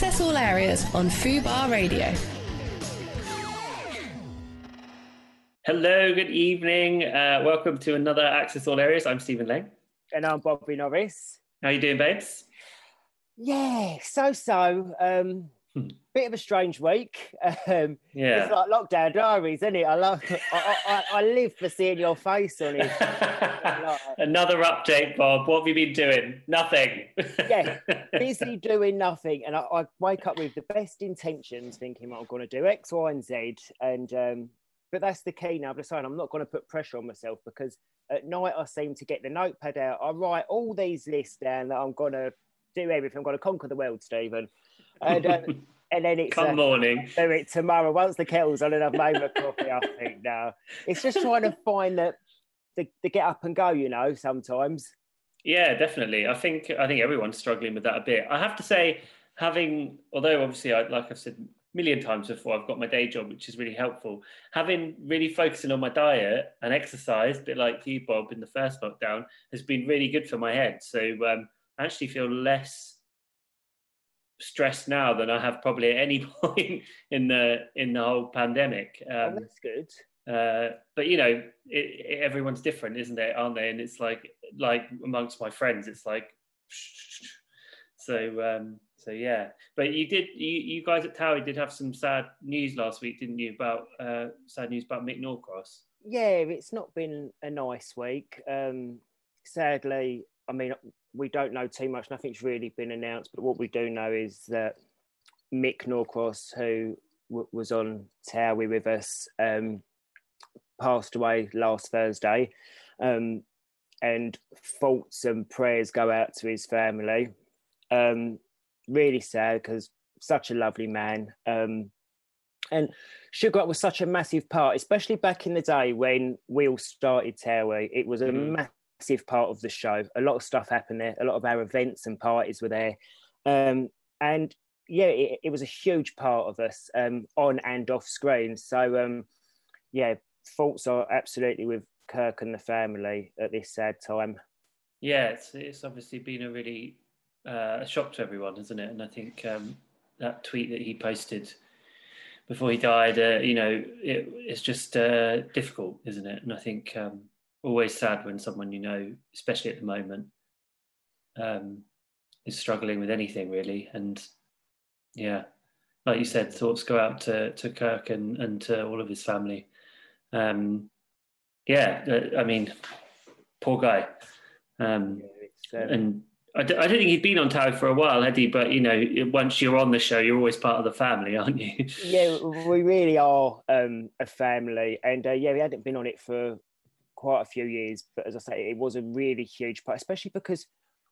Access all areas on Fubar Radio. Hello, good evening. Uh, welcome to another Access All Areas. I'm Stephen Lang. And I'm Bobby Norris. How you doing, babes? Yeah, so so. Um, hmm. Bit of a strange week. Um, yeah, it's like lockdown diaries, isn't it? I love. I, I, I, live for seeing your face on it. Another update, Bob. What have you been doing? Nothing. yeah, busy doing nothing, and I, I, wake up with the best intentions, thinking I'm going to do X, Y, and Z, and um, but that's the key now. I'm deciding I'm not going to put pressure on myself because at night I seem to get the notepad out. I write all these lists down that I'm going to do everything. I'm going to conquer the world, Stephen. And, uh, and then it's come uh, morning. Do it tomorrow. Once the kettle's on and I've made my coffee, I think now it's just trying to find the, the the get up and go. You know, sometimes. Yeah, definitely. I think I think everyone's struggling with that a bit. I have to say, having although obviously, I, like I've said a million times before. I've got my day job, which is really helpful. Having really focusing on my diet and exercise, a bit like you, Bob, in the first lockdown, has been really good for my head. So um, I actually feel less stressed now than I have probably at any point in the in the whole pandemic. Oh, um, oh, that's good. Uh, but you know, it, it, everyone's different, isn't it? Aren't they? And it's like like amongst my friends, it's like so. Um, so yeah, but you did you, you guys at Towie did have some sad news last week, didn't you? About uh, sad news about Mick Norcross. Yeah, it's not been a nice week. Um, sadly, I mean we don't know too much. Nothing's really been announced, but what we do know is that Mick Norcross, who w- was on Towie with us, um, passed away last Thursday. Um, and thoughts and prayers go out to his family. Um, really sad because such a lovely man. Um, and Sugar was such a massive part, especially back in the day when we all started Towie. It was a mm-hmm. massive part of the show. A lot of stuff happened there. A lot of our events and parties were there. Um, and yeah, it, it, was a huge part of us um, on and off screen. So um, yeah, thoughts are absolutely with Kirk and the family at this sad time. Yeah, it's, it's obviously been a really uh, a shock to everyone, isn't it? And I think um, that tweet that he posted before he died, uh, you know, it, it's just uh, difficult, isn't it? And I think um, always sad when someone you know, especially at the moment, um, is struggling with anything really. And yeah, like you said, thoughts go out to to Kirk and and to all of his family. Um, yeah, uh, I mean, poor guy. Um, yeah, and I d- I don't think he'd been on Towie for a while, had he? But you know, once you're on the show, you're always part of the family, aren't you? yeah, we really are um, a family, and uh, yeah, we hadn't been on it for quite a few years. But as I say, it was a really huge part, especially because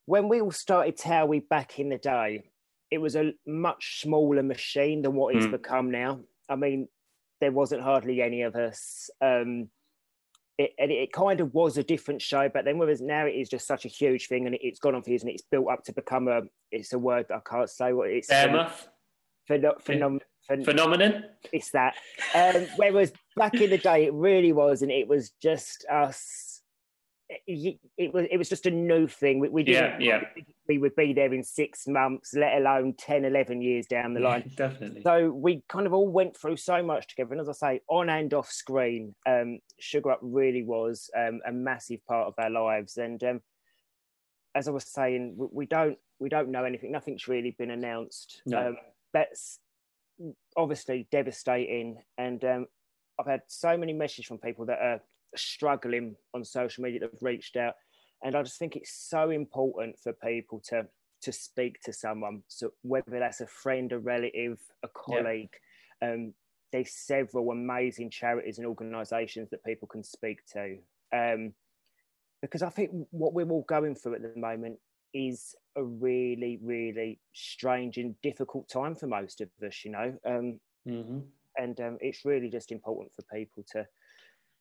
when we all started Towie back in the day, it was a much smaller machine than what it's mm. become now. I mean, there wasn't hardly any of us. Um, it, and it kind of was a different show, but then whereas now it is just such a huge thing and it, has gone on for years and it's built up to become a, it's a word that I can't say what it's. Phenom- phenom- phen- phenomenon? It's that. Um, whereas back in the day, it really was, and it was just us it, it, was it was just a new thing. We, we didn't yeah, yeah. we would be there in six months, let alone 10, 11 years down the line. Yeah, definitely. So we kind of all went through so much together. And as I say, on and off screen, um, Sugar Hut really was um, a massive part of our lives. And um, as I was saying, we, we, don't we don't know anything. Nothing's really been announced. No. Um, that's obviously devastating. And um, I've had so many messages from people that are struggling on social media that have reached out. And I just think it's so important for people to to speak to someone. So whether that's a friend, a relative, a colleague, yeah. um, there's several amazing charities and organisations that people can speak to. Um, because I think what we're all going through at the moment is a really, really strange and difficult time for most of us, you know. Um, mm-hmm. And um, it's really just important for people to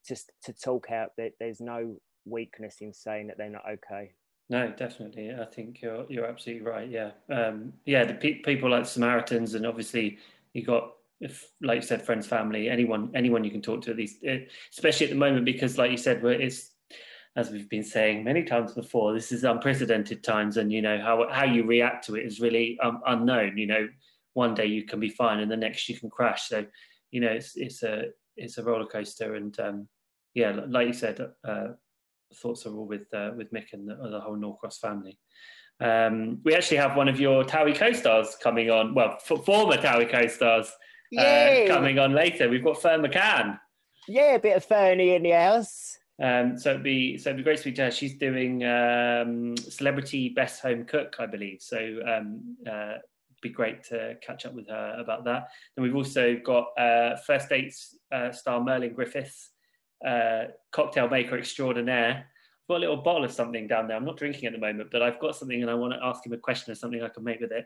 just to talk out that there's no weakness in saying that they're not okay. No, definitely. I think you're you're absolutely right. Yeah, um, yeah. The pe- people like Samaritans, and obviously you got, if like you said, friends, family, anyone, anyone you can talk to at least, eh, especially at the moment because, like you said, it's as we've been saying many times before, this is unprecedented times, and you know how how you react to it is really um, unknown. You know, one day you can be fine and the next you can crash. So, you know, it's it's a it's a roller coaster, and um, yeah, like you said, uh, thoughts are all with uh, with Mick and the, the whole Norcross family. Um, we actually have one of your Towie co-stars coming on. Well, f- former Towie co-stars uh, coming on later. We've got Fern McCann. Yeah, a bit of Fernie in the house. Um, so it'd be so it'd be great to speak to her. She's doing um, celebrity best home cook, I believe. So um, uh, be great to catch up with her about that. Then we've also got uh, first dates uh, star Merlin Griffiths, uh, cocktail maker extraordinaire. I've got a little bottle of something down there. I'm not drinking at the moment, but I've got something and I want to ask him a question or something I can make with it.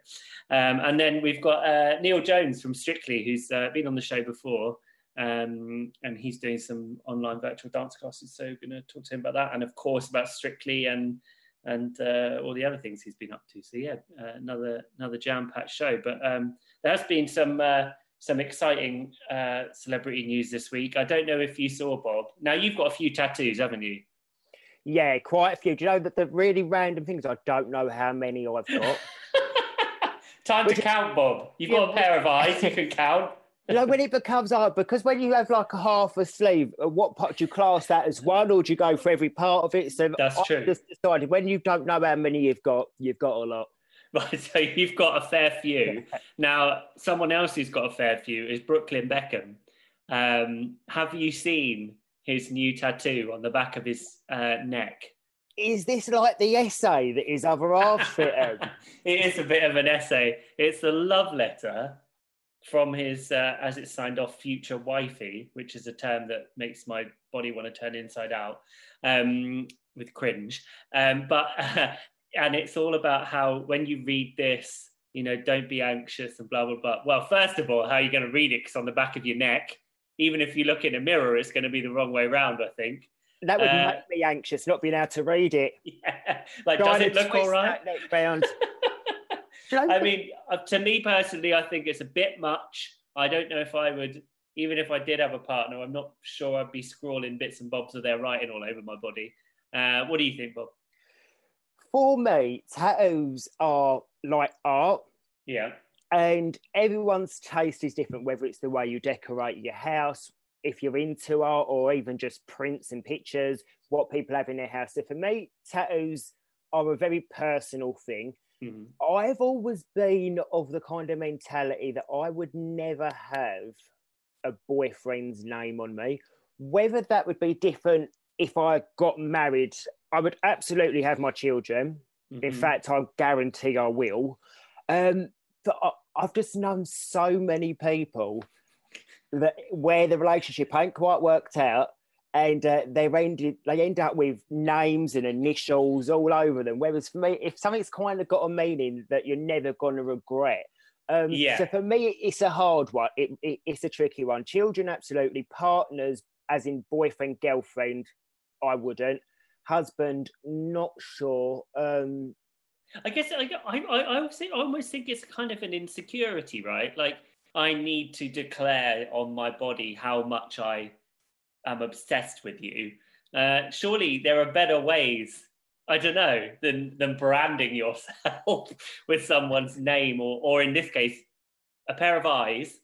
Um, and then we've got uh, Neil Jones from Strictly, who's uh, been on the show before. Um, and he's doing some online virtual dance classes. So we're going to talk to him about that, and of course about Strictly and and uh, all the other things he's been up to. So yeah, uh, another another jam packed show. But um, there has been some uh, some exciting uh, celebrity news this week. I don't know if you saw Bob. Now you've got a few tattoos, haven't you? Yeah, quite a few. Do you know that the really random things? I don't know how many I've got. Time Which, to count, Bob. You've got a pair of eyes. You can count you know, when it becomes hard, because when you have like a half a sleeve, what part do you class that as one, or do you go for every part of it? So that's I true. Just decided when you don't know how many you've got, you've got a lot. Right, so you've got a fair few. now, someone else who's got a fair few is Brooklyn Beckham. Um, have you seen his new tattoo on the back of his uh, neck? Is this like the essay that his other half it is a bit of an essay. It's a love letter from his, uh, as it's signed off, future wifey, which is a term that makes my body want to turn inside out um, with cringe. Um, but, uh, and it's all about how when you read this, you know, don't be anxious and blah, blah, blah. Well, first of all, how are you going to read it? Because on the back of your neck, even if you look in a mirror, it's going to be the wrong way around, I think. That would uh, make me anxious, not being able to read it. Yeah. Like, does it look all right? I mean, uh, to me personally, I think it's a bit much. I don't know if I would, even if I did have a partner, I'm not sure I'd be scrawling bits and bobs of their writing all over my body. Uh, what do you think, Bob? For me, tattoos are like art. Yeah. And everyone's taste is different, whether it's the way you decorate your house, if you're into art, or even just prints and pictures, what people have in their house. So for me, tattoos are a very personal thing. Mm-hmm. I've always been of the kind of mentality that I would never have a boyfriend's name on me. Whether that would be different if I got married, I would absolutely have my children. Mm-hmm. In fact, I guarantee I will. Um, but I, I've just known so many people that where the relationship ain't quite worked out and uh, they ended they end up with names and initials all over them. Whereas for me, if something's kind of got a meaning that you're never going to regret. Um, yeah. So for me, it's a hard one. It, it, it's a tricky one. Children, absolutely. Partners, as in boyfriend, girlfriend, I wouldn't. Husband, not sure. Um, I guess I, I, I, almost think, I almost think it's kind of an insecurity, right? Like I need to declare on my body how much I am obsessed with you. Uh, surely there are better ways, I don't know, than than branding yourself with someone's name, or or in this case, a pair of eyes,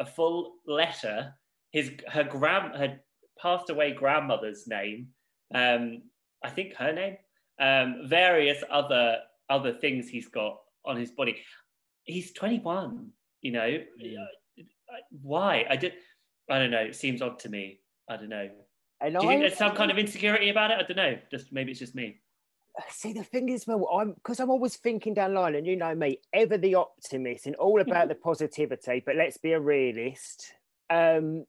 a full letter, his her grand her passed away grandmother's name, um, I think her name, um, various other other things he's got on his body. He's 21, you know. Mm. Why? I did I don't know. It seems odd to me. I don't know. Do you think there's some kind of insecurity about it? I don't know. Just maybe it's just me. See, the thing is, well, I'm because I'm always thinking down the line, and you know me, ever the optimist and all about the positivity. But let's be a realist. Um,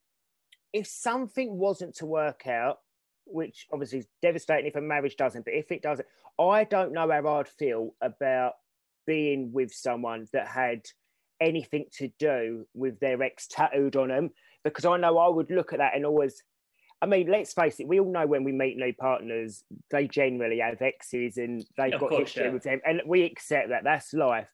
if something wasn't to work out, which obviously is devastating if a marriage doesn't, but if it doesn't, I don't know how I'd feel about being with someone that had anything to do with their ex tattooed on them, because I know I would look at that and always I mean, let's face it, we all know when we meet new partners, they generally have exes and they've of got course, history yeah. with them, and we accept that. That's life.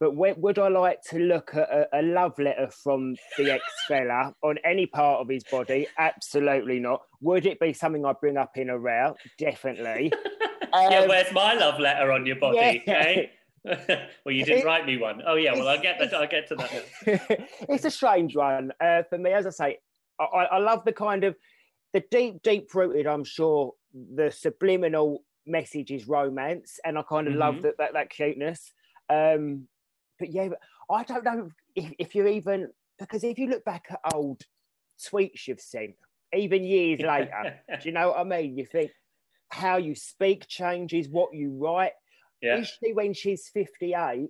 But would I like to look at a, a love letter from the ex fella on any part of his body? Absolutely not. Would it be something I bring up in a row? Definitely. um, yeah, where's my love letter on your body? Yeah. well, you did It- write me one. Oh yeah. Well, I'll get that. I'll get to that. it's a strange one uh, for me. As I say, I, I love the kind of the deep, deep rooted. I'm sure the subliminal message is romance, and I kind of love Mhm. that, that that cuteness. Um, but yeah, but I don't know if, if you're even because if you look back at old tweets you've sent, even years later, do you know what I mean? You think how you speak changes, what you write. Yeah. Is she, when she's 58,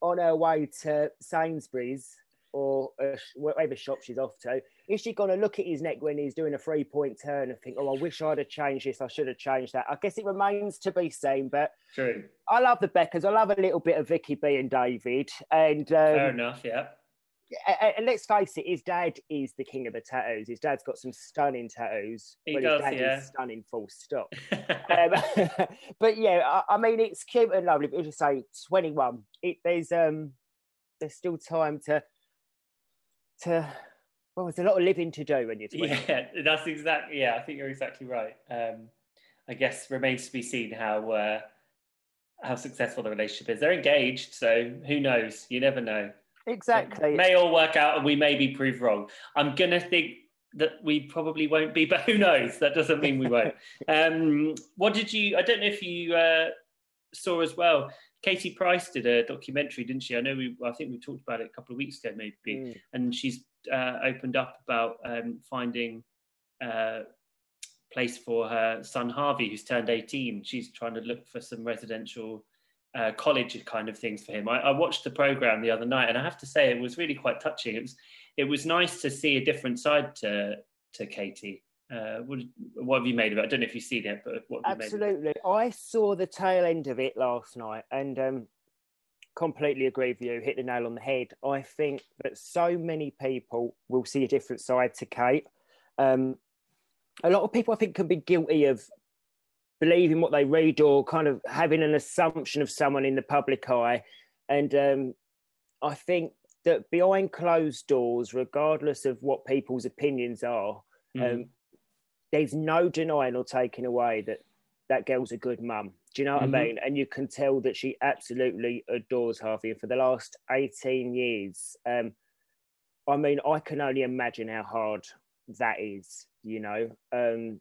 on her way to Sainsbury's or uh, whatever shop she's off to, is she going to look at his neck when he's doing a three point turn and think, oh, I wish I'd have changed this, I should have changed that? I guess it remains to be seen, but True. I love the Beckers. I love a little bit of Vicky B and David. And, Fair um, enough. Yeah. And let's face it, his dad is the king of the tattoos. His dad's got some stunning tattoos. He but does, his dad yeah. is stunning, full stop. Um, but yeah, I, I mean, it's cute and lovely. But as you say, twenty one. It there's um there's still time to to well, there's a lot of living to do when you're twenty. yeah, that's exactly. Yeah, I think you're exactly right. Um, I guess remains to be seen how uh, how successful the relationship is. They're engaged, so who knows? You never know. Exactly. It may all work out, and we may be proved wrong. I'm gonna think that we probably won't be, but who knows? That doesn't mean we won't. um, what did you? I don't know if you uh, saw as well. Katie Price did a documentary, didn't she? I know we. I think we talked about it a couple of weeks ago, maybe Mm. and she's uh, opened up about um, finding a place for her son Harvey, who's turned 18. She's trying to look for some residential uh, college kind of things for him. I, I watched the program the other night, and I have to say it was really quite touching. It was it was nice to see a different side to to Katie. Uh, what, what have you made of it? I don't know if you've seen it, but what? Absolutely. I saw the tail end of it last night and um, completely agree with you. Hit the nail on the head. I think that so many people will see a different side to Kate. Um, a lot of people, I think, can be guilty of believing what they read or kind of having an assumption of someone in the public eye. And um, I think that behind closed doors, regardless of what people's opinions are, Mhm. um, there's no denying or taking away that that girl's a good mum. Do you know what Mhm. I mean? And you can tell that she absolutely adores Harvey. And for the last 18 years, um, I mean, I can only imagine how hard that is, you know. Um,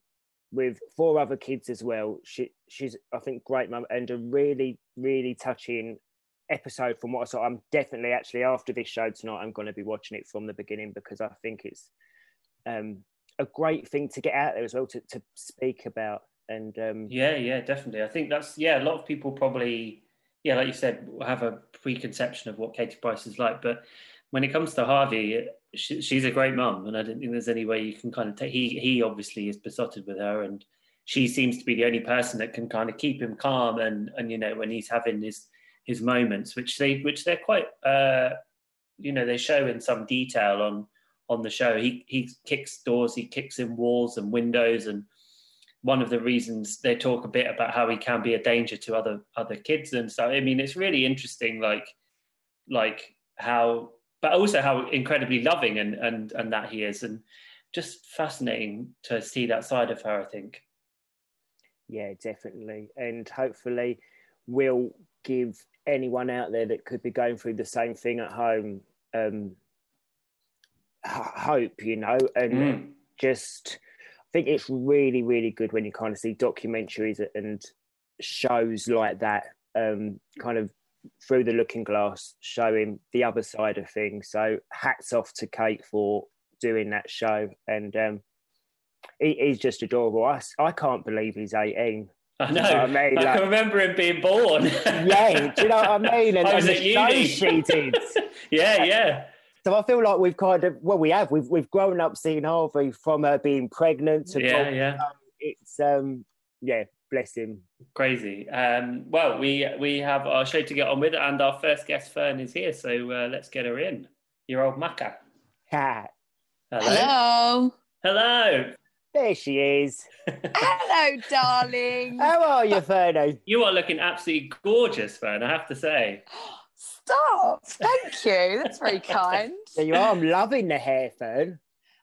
with four other kids as well. She she's I think great mum and a really, really touching episode from what I saw. I'm definitely actually after this show tonight, I'm gonna be watching it from the beginning because I think it's um a great thing to get out there as well to, to speak about and um Yeah, yeah, definitely. I think that's yeah. A lot of people probably, yeah, like you said, have a preconception of what Katie Price is like. But when it comes to Harvey, she, she's a great mum, and I don't think there's any way you can kind of take. He he obviously is besotted with her, and she seems to be the only person that can kind of keep him calm. And and you know when he's having his his moments, which they which they're quite, uh, you know, they show in some detail on on the show. He he kicks doors, he kicks in walls and windows, and one of the reasons they talk a bit about how he can be a danger to other other kids and so i mean it's really interesting like like how but also how incredibly loving and and and that he is and just fascinating to see that side of her i think yeah, definitely. And hopefully we'll give anyone out there that could be going through the same thing at home um h- hope, you know, and Mm. just I think it's really, really good when you kind of see documentaries and shows like that, um, kind of through the looking glass, showing the other side of things. So hats off to Kate for doing that show, and um, he, he's just adorable. I, I can't believe he's eighteen. i know know I mean? I can remember him being born Yeah, do you know what I mean? And, I was and at uni. she did. yeah yeah So I feel like we've kind of well, we have we've we've grown up seeing Harvey from her being pregnant to yeah yeah it's um yeah, bless him. crazy um well we we have our show to get on with and our first guest fern is here so uh, let's get her in your old maca Ha. hello Hello. hello There she is. Hello, darling. How are you, Ferno? You are looking absolutely gorgeous, Fern, I have to say. Stop. Thank you. That's very kind. There you are. I'm loving the hair, Fern.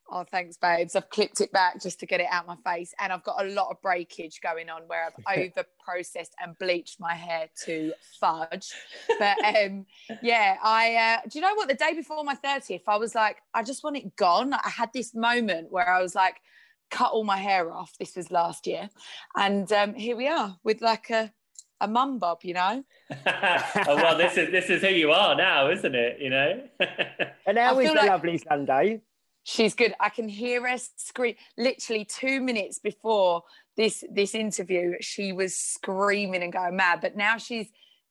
Oh, thanks, babes. I've clipped it back just to get it out my face, and I've got a lot of breakage going on where I've over processed and bleached my hair to fudge. But um, yeah, I uh, do you know what? The day before my thirtieth, I was like, I just want it gone. I had this moment where I was like, cut all my hair off. This was last year, and um, here we are with like a a mum bob, you know. oh well, this is this is who you are now, isn't it? You know. And now I is feel the like- lovely Sunday? She's good. I can hear her scream. Literally two minutes before this this interview, she was screaming and going mad. But now she's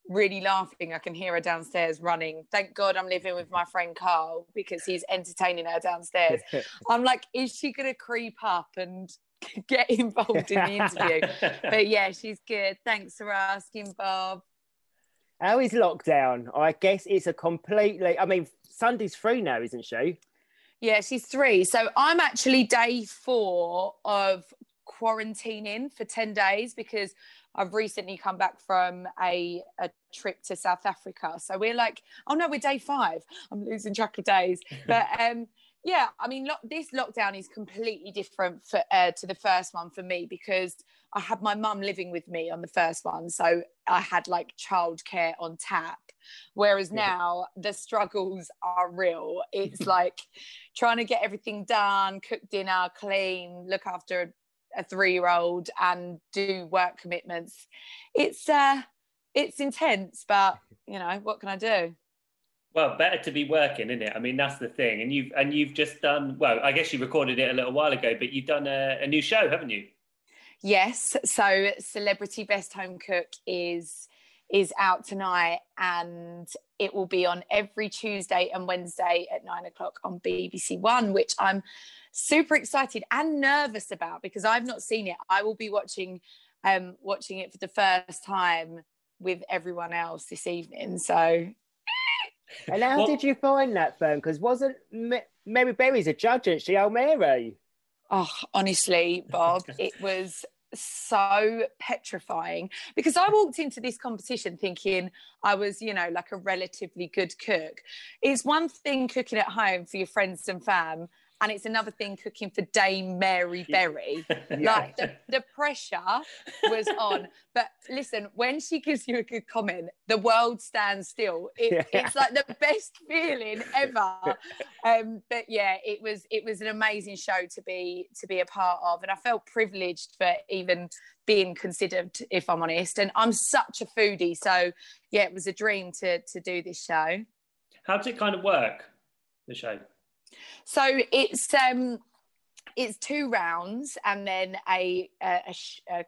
really laughing. I can hear her downstairs running. Thank God I'm living with my friend Carl because he's entertaining her downstairs. I'm like, is she gonna creep up and get involved in the interview? but yeah, she's good. Thanks for asking, Bob. How is lockdown? I guess it's a completely. I mean, Sunday's free now, isn't she? Yeah, she's three. So I'm actually day four of quarantining for 10 days because I've recently come back from a, a trip to South Africa. So we're like, oh no, we're day five. I'm losing track of days. But um, yeah, I mean, lo- this lockdown is completely different for, uh, to the first one for me because I had my mum living with me on the first one. So I had like childcare on tap. Whereas now the struggles are real. It's like trying to get everything done, cook dinner, clean, look after a three-year-old, and do work commitments. It's uh, it's intense, but you know what can I do? Well, better to be working, isn't it? I mean, that's the thing. And you've and you've just done well. I guess you recorded it a little while ago, but you've done a, a new show, haven't you? Yes. So Celebrity Best Home Cook is is out tonight and it will be on every Tuesday and Wednesday at nine o'clock on BBC One, which I'm super excited and nervous about because I've not seen it. I will be watching um watching it for the first time with everyone else this evening. So And how Well- did you find that phone? Because wasn't Ma- Mary Berry's a judge, isn't she? Oh, Mary. Oh, honestly, Bob, it was so petrifying because I walked into this competition thinking I was, you know, like a relatively good cook. It's one thing cooking at home for your friends and fam, and it's another thing cooking for Dame Mary Berry. Like the, the pressure was on. But listen, when she gives you a good comment, the world stands still. It, Yeah. It's like the best feeling ever. Um, but yeah, it was it was an amazing show to be to be a part of, and I felt privileged for even being considered, if I'm honest. And I'm such a foodie, so yeah, it was a dream to to do this show. How does it kind of work? The show. So it's um it's two rounds and then a a, a, a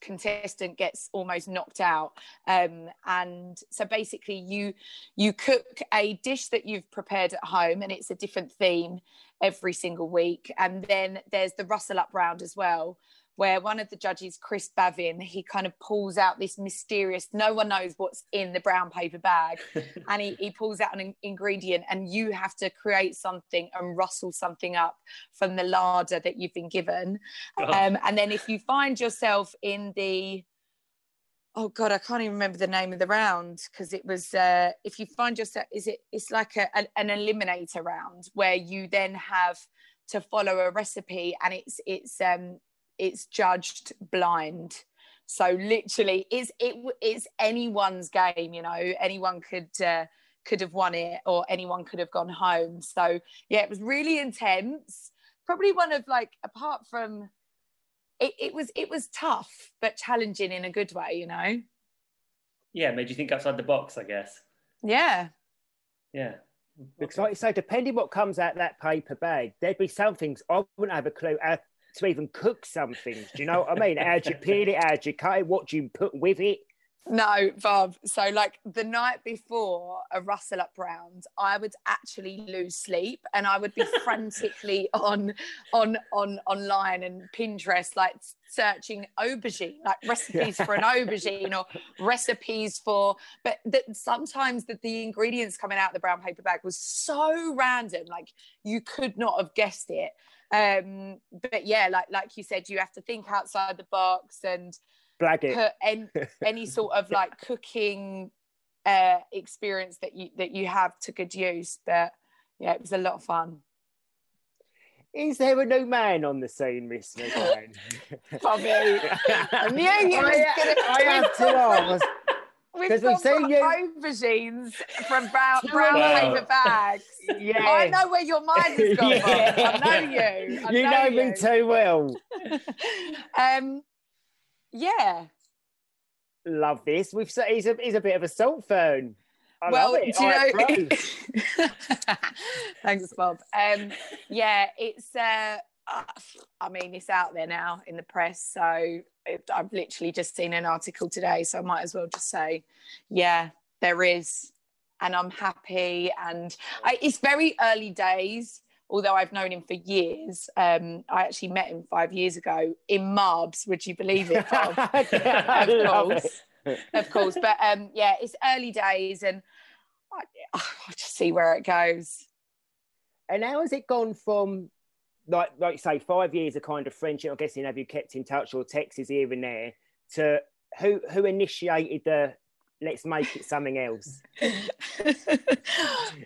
contestant gets almost knocked out. Um and so basically you you cook a dish that you've prepared at home and it's a different theme every single week. And then there's the rustle up round as well where one of the judges chris bavin he kind of pulls out this mysterious no one knows what's in the brown paper bag and he, he pulls out an in- ingredient and you have to create something and rustle something up from the larder that you've been given Gosh. um, and then if you find yourself in the oh god i can't even remember the name of the round because it was uh, if you find yourself is it it's like a, an, an eliminator round where you then have to follow a recipe and it's it's um it's judged blind. So literally it's it it's anyone's game you know anyone could uh, could have won it or anyone could have gone home. So yeah it was really intense. Probably one of like apart from it, it was it was tough but challenging in a good way you know? Yeah, made you think outside the box, I guess. yeah. Yeah. Because, like you say, depending what comes out that paper bag, there'd be some things I wouldn't have a clue how to even cook something. Do you know what I mean? How'd you peel it? How'd you cut it? What do you put with it? No, Bob. So, like the night before a rustle up round, I would actually lose sleep, and I would be frantically on, on, on online and Pinterest, like searching aubergine, like recipes for an aubergine or recipes for. But that sometimes that the ingredients coming out of the brown paper bag was so random, like you could not have guessed it. Um, but yeah, like like you said, you have to think outside the box and Blag it. put any, any sort of like cooking uh, experience that you that you have to good use. But yeah, it was a lot of fun. Is there a no man on the scene, Miss McLean? Bobby, I knew you was I, gonna. I have to ask. We've got seen you- aubergines from brown, brown Wow. paper bags. Yeah. I know where your mind has gone. Bob. I know you. I you know, me you. too well. Um, yeah. Love this. We've he's a he's a bit of a salt fern. I well, do you I know? Thanks, Bob. Um, yeah, it's. Uh, uh, I mean, it's out there now in the press. So it, I've literally just seen an article today, so I might as well just say, yeah, there is, and I'm happy. And I, it's very early days. Although I've known him for years, um, I actually met him five years ago in Marbs. Would you believe it, Bob? Of course. it. of course. But um, yeah, it's early days, and I, I'll just see where it goes. And how has it gone from like like you say five years of kind of friendship? I'm guessing have you kept in touch or texts here and there to who who initiated the let's make it something else?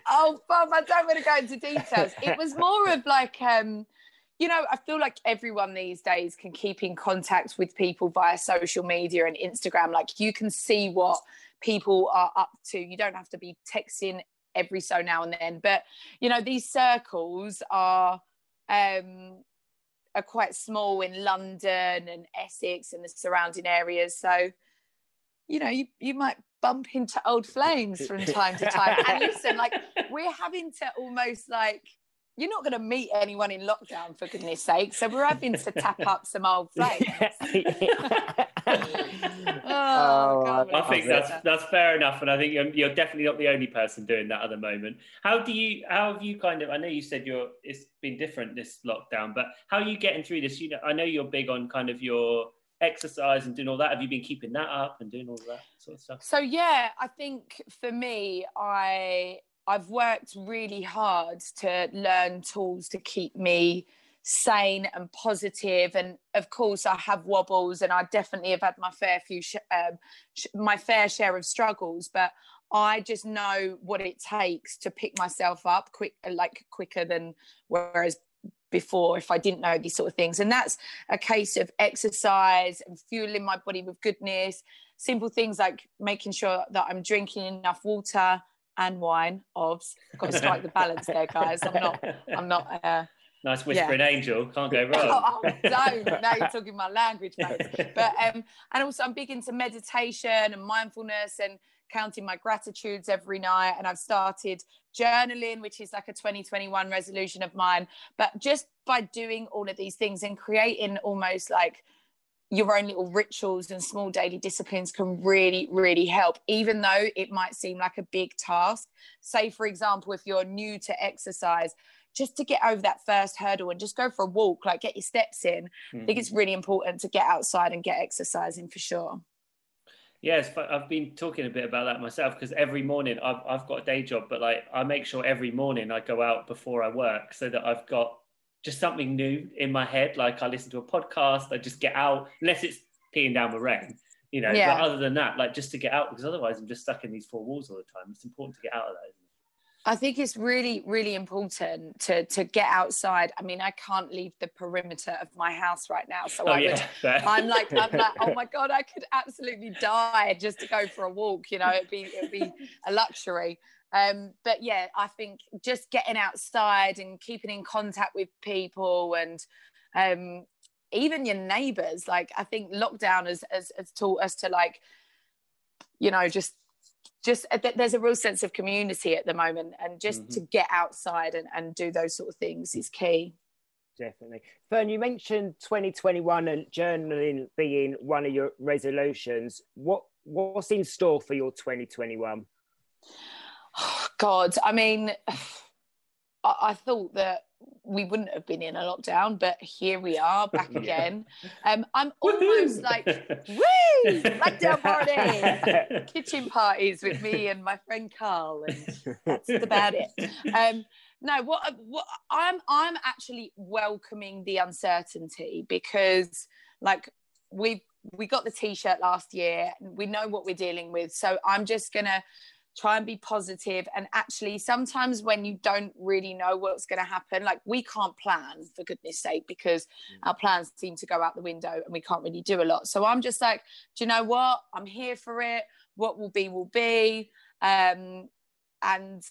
oh, Bob, I don't want to go into details. It was more of like, um, you know, I feel like everyone these days can keep in contact with people via social media and Instagram. Like you can see what people are up to. You don't have to be texting every so now and then. But you know, these circles are um are quite small in London and Essex and the surrounding areas. So you know, you, you might bump into old flames from time to time. And listen, like we're having to almost like you're not going to meet anyone in lockdown for goodness sake. So we're having to tap up some old flames. Oh, oh, God, I think Oh, that's that's fair enough, and I think you're, you're definitely not the only person doing that at the moment. How do you? How have you kind of? I know you said you're. It's been different this lockdown, but how are you getting through this? You know, I know you're big on kind of your exercise and doing all that. Have you been keeping that up and doing all that sort of stuff? So yeah, I think for me, I I've worked really hard to learn tools to keep me sane and positive. And of course i have wobbles and i definitely have had my fair few sh- um, sh- my fair share of struggles but i just know what it takes to pick myself up quick like quicker than whereas before if i didn't know these sort of things. And that's a case of exercise and fueling my body with goodness simple things like making sure that i'm drinking enough water and wine obs got to strike the balance there guys i'm not i'm not uh, Nice whispering angel, can't go wrong. Oh, oh, don't. Now you're talking my language, mate. But um, and also I'm big into meditation and mindfulness and counting my gratitudes every night. And I've started journaling, which is like a 2021 resolution of mine. But just by doing all of these things and creating almost like your own little rituals and small daily disciplines can really, really help, even though it might seem like a big task. Say, for example, if you're new to exercise, just to get over that first hurdle and just go for a walk, like get your steps in. I think mm-hmm. it's really important to get outside and get exercising for sure. Yes, but I've been talking a bit about that myself because every morning I've I've got a day job, but like I make sure every morning I go out before I work so that I've got just something new in my head. Like I listen to a podcast, I just get out, unless it's peeing down the rain, you know. Yeah. But other than that, like just to get out because otherwise I'm just stuck in these four walls all the time. It's important to get out of that? I think it's really, really important to to get outside. I mean, I can't leave the perimeter of my house right now, so Oh I would yeah, fair. I'm like, I'm like, oh my god, I could absolutely die just to go for a walk. You know, it'd be it'd be a luxury. Um, but yeah, I think just getting outside and keeping in contact with people and um, even your neighbours. Like, I think lockdown has, has has taught us to like, you know, just just uh, there's a real sense of community at the moment, and just to get outside and, and do those sort of things is key. Definitely. Fern, you mentioned 2021 and journaling being one of your resolutions. What what's in store for your 2021? God, I mean, I, I thought that we wouldn't have been in a lockdown, but here we are back again. Um, I'm almost like, woo, lockdown party, kitchen parties with me and my friend Carl, and that's about it. Um, no, what what I'm I'm actually welcoming the uncertainty because like we we got the t-shirt last year, we know what we're dealing with, so I'm just gonna try and be positive. And actually sometimes when you don't really know what's going to happen like we can't plan for goodness sake because mm. our plans seem to go out the window and we can't really do a lot. So i'm just like do you know what? I'm here for it. What will be will be. Um, and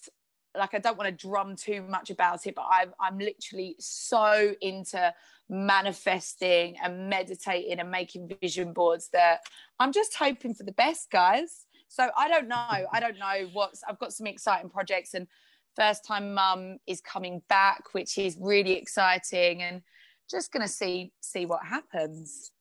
like I don't want to drum too much about it, but I'm I'm literally so into manifesting and meditating and making vision boards that I'm just hoping for the best, guys. So I don't know. I don't know what's I've got some exciting projects and first time mum is coming back, which is really exciting and just gonna see see what happens.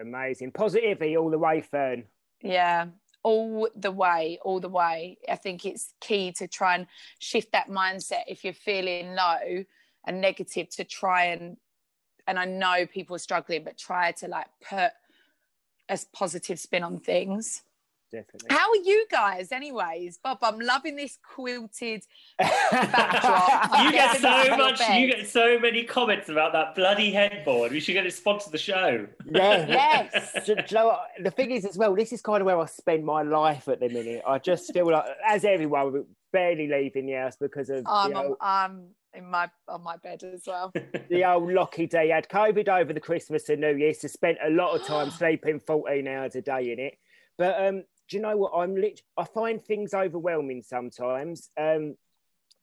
Amazing. Positivity all the way, Fern. Yeah all the way, all the way. I think it's key to try and shift that mindset if you're feeling low and negative to try and and I know people are struggling, but try to like put a positive spin on things definitely. How are you guys, anyways, Bob? I'm loving this quilted backdrop. you get so much. You get so many comments about that bloody headboard. We should get it sponsored the show. Yeah. yes. Do, do you know what? The thing is, as well, this is kind of where I spend my life at the minute. I just feel like, as everyone, we're barely leaving the house because of. I'm, you know, I'm in my on my bed as well. the old Lockie D had COVID over the Christmas and New Year, so spent a lot of time sleeping 14 hours a day in it. But um, do you know what? I'm lit. I find things overwhelming sometimes. Um,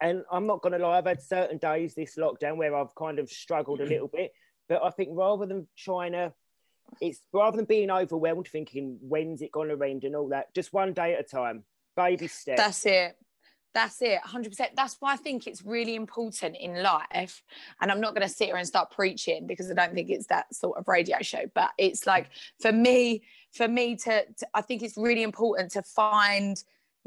and I'm not going to lie, I've had certain days this lockdown where I've kind of struggled a little bit. But I think rather than trying to, it's rather than being overwhelmed, thinking when's it going to end and all that, just one day at a time, baby steps. That's it. That's it, 100%. That's why I think it's really important in life. And I'm not going to sit here and start preaching because I don't think it's that sort of radio show. But it's like, for me, for me to, to I think it's really important to find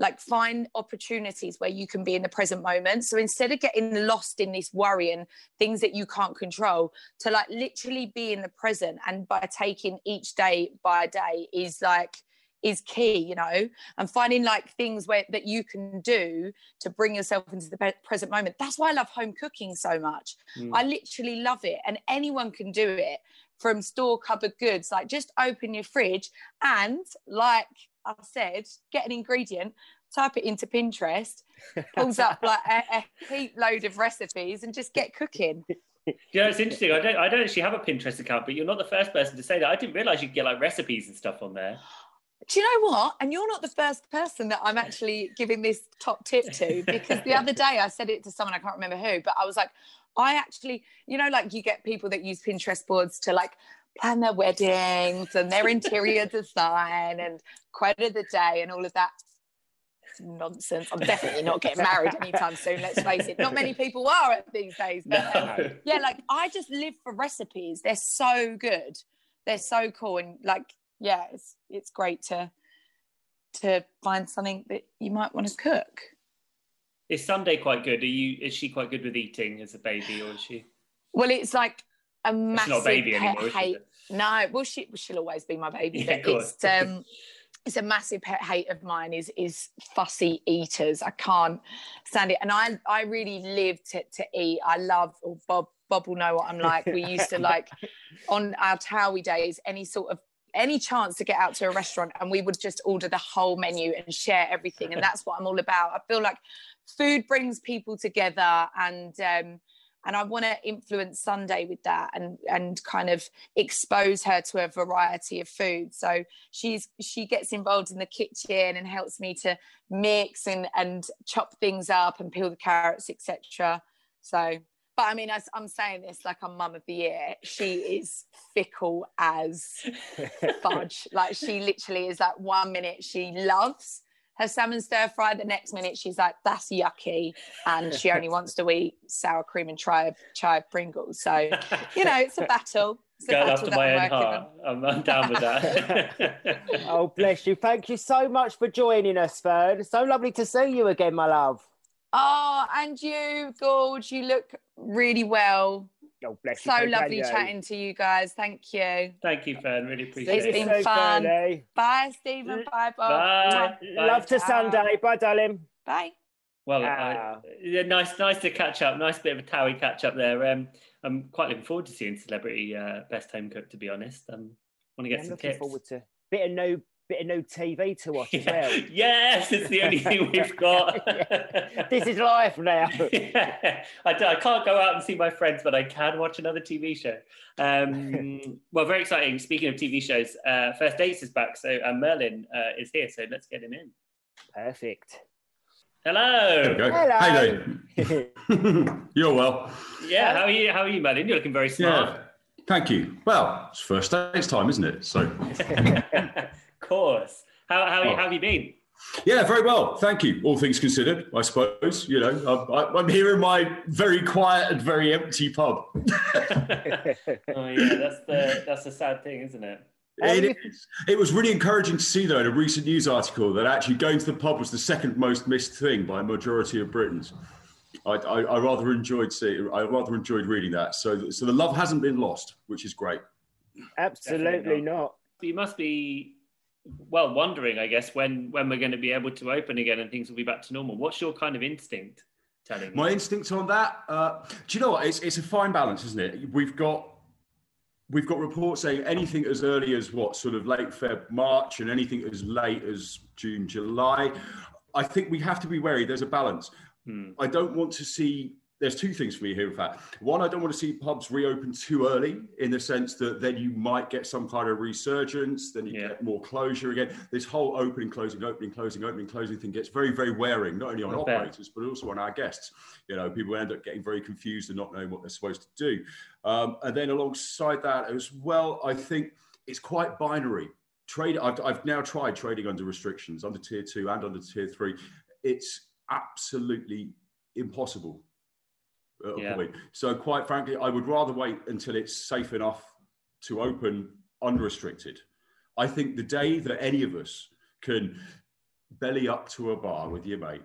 like find opportunities where you can be in the present moment so instead of getting lost in this worry and things that you can't control to like literally be in the present and by taking each day by day is like is key you know and finding like things where that you can do to bring yourself into the present moment that's why i love home cooking so much mm. i literally love it and anyone can do it from store cupboard goods like just open your fridge and like i said get an ingredient type it into pinterest pulls up like a, a heap load of recipes and just get cooking you know, it's interesting. I don't, I don't actually have a Pinterest account, but you're not the first person to say that. I didn't realize you could get like recipes and stuff on there do you know what? And you're not the first person that I'm actually giving this top tip to because the other day I said it to someone, I can't remember who, but I was like, I actually, you know, like you get people that use Pinterest boards to like plan their weddings and their interior design and quote of the day and all of that nonsense. I'm definitely not getting married anytime soon. Let's face it. Not many people are at these days. But no. um, yeah, like I just live for recipes. They're so good. They're so cool. And like yeah, it's it's great to to find something that you might want to cook. Is Sunday quite good? Are you is she quite good with eating as a baby, or is she? Well, it's like a massive not a baby anymore, hate. No, well, she she'll always be my baby, yeah, but it's um, it's a massive pet hate of mine is is fussy eaters. I can't stand it, and I I really live to to eat. I love or Bob. Bob will know what I'm like. We used to like on our Towie days, any sort of any chance to get out to a restaurant and we would just order the whole menu and share everything. And that's what i'm all about. I feel like food brings people together and um, and i want to influence sunday with that and and kind of expose her to a variety of food. So she's she gets involved in the kitchen and helps me to mix and and chop things up and peel the carrots etc so but I mean, as I'm saying this like I'm mum of the year, she is fickle as fudge. like she literally is like one minute she loves her salmon stir fry, the next minute she's like, that's yucky. And she only wants to eat sour cream and chive, chive Pringles. So, you know, it's a battle. It's a Go after my own heart. I'm, I'm down with that. oh, bless you. Thank you so much for joining us, Fern. So lovely to see you again, my love. Oh, and you, Gorge, you look really well. Oh, bless you. So lovely chatting to you guys. Thank you. Thank you, Fern. Really appreciate it. It's been fun. Bye, Stephen. Bye, Bob. Bye. Bye. Love to Sunday. Bye, darling. Bye. Well, uh, yeah, nice, nice to catch up. Nice bit of a Towie catch up there. Um, I'm quite looking forward to seeing Celebrity uh, Best Home Cook. To be honest, um, want to get I'm some looking tips. forward to a bit of new bit of no TV to watch as well. yes, it's the only thing we've got. this is life now. yeah. I, I can't go out and see my friends, but I can watch another TV show. Um, well, very exciting. Speaking of TV shows, uh, First Dates is back, so uh, Merlin uh, is here, so let's get him in. Perfect. Hello. There we go. Hello. Hey. You're well. Yeah, how are you? How are you, Merlin? You're looking very smart. Yeah. Thank you. Well, it's first dates time, isn't it? So, of course. How, how, Oh. how have you been? yeah, very well. Thank you. All things considered, I suppose. You know, I'm, I- I'm here in my very quiet and very empty pub. Oh yeah, that's the that's the sad thing, isn't it? It, is. it was really encouraging to see, though, in a recent news article that actually going to the pub was the second most missed thing by a majority of Britons. I, I, I rather enjoyed see, I rather enjoyed reading that. So, so the love hasn't been lost, which is great. Absolutely Definitely not. You must be well wondering, I guess, when when we're going to be able to open again and things will be back to normal. What's your kind of instinct telling you? My instinct on that, uh, do you know what? It's, it's a fine balance, isn't it? We've got we've got reports saying anything as early as what sort of late Feb, March, and anything as late as June, July. I think we have to be wary. There's a balance. Hmm. I don't want to see. There's two things for me here. In fact, one, I don't want to see pubs reopen too early, in the sense that then you might get some kind of resurgence, then you Yeah. get more closure again. This whole opening, closing, opening, closing, opening, closing thing gets very, very wearing, not only on I bet. operators but also on our guests. You know, people end up getting very confused and not knowing what they're supposed to do. Um, and then alongside that as well, I think it's quite binary. Trade. I've, I've now tried trading under restrictions, under tier two and under tier three. It's absolutely impossible Uh, yeah. point. So, quite frankly, I would rather wait until it's safe enough to open unrestricted. I think the day that any of us can belly up to a bar with your mate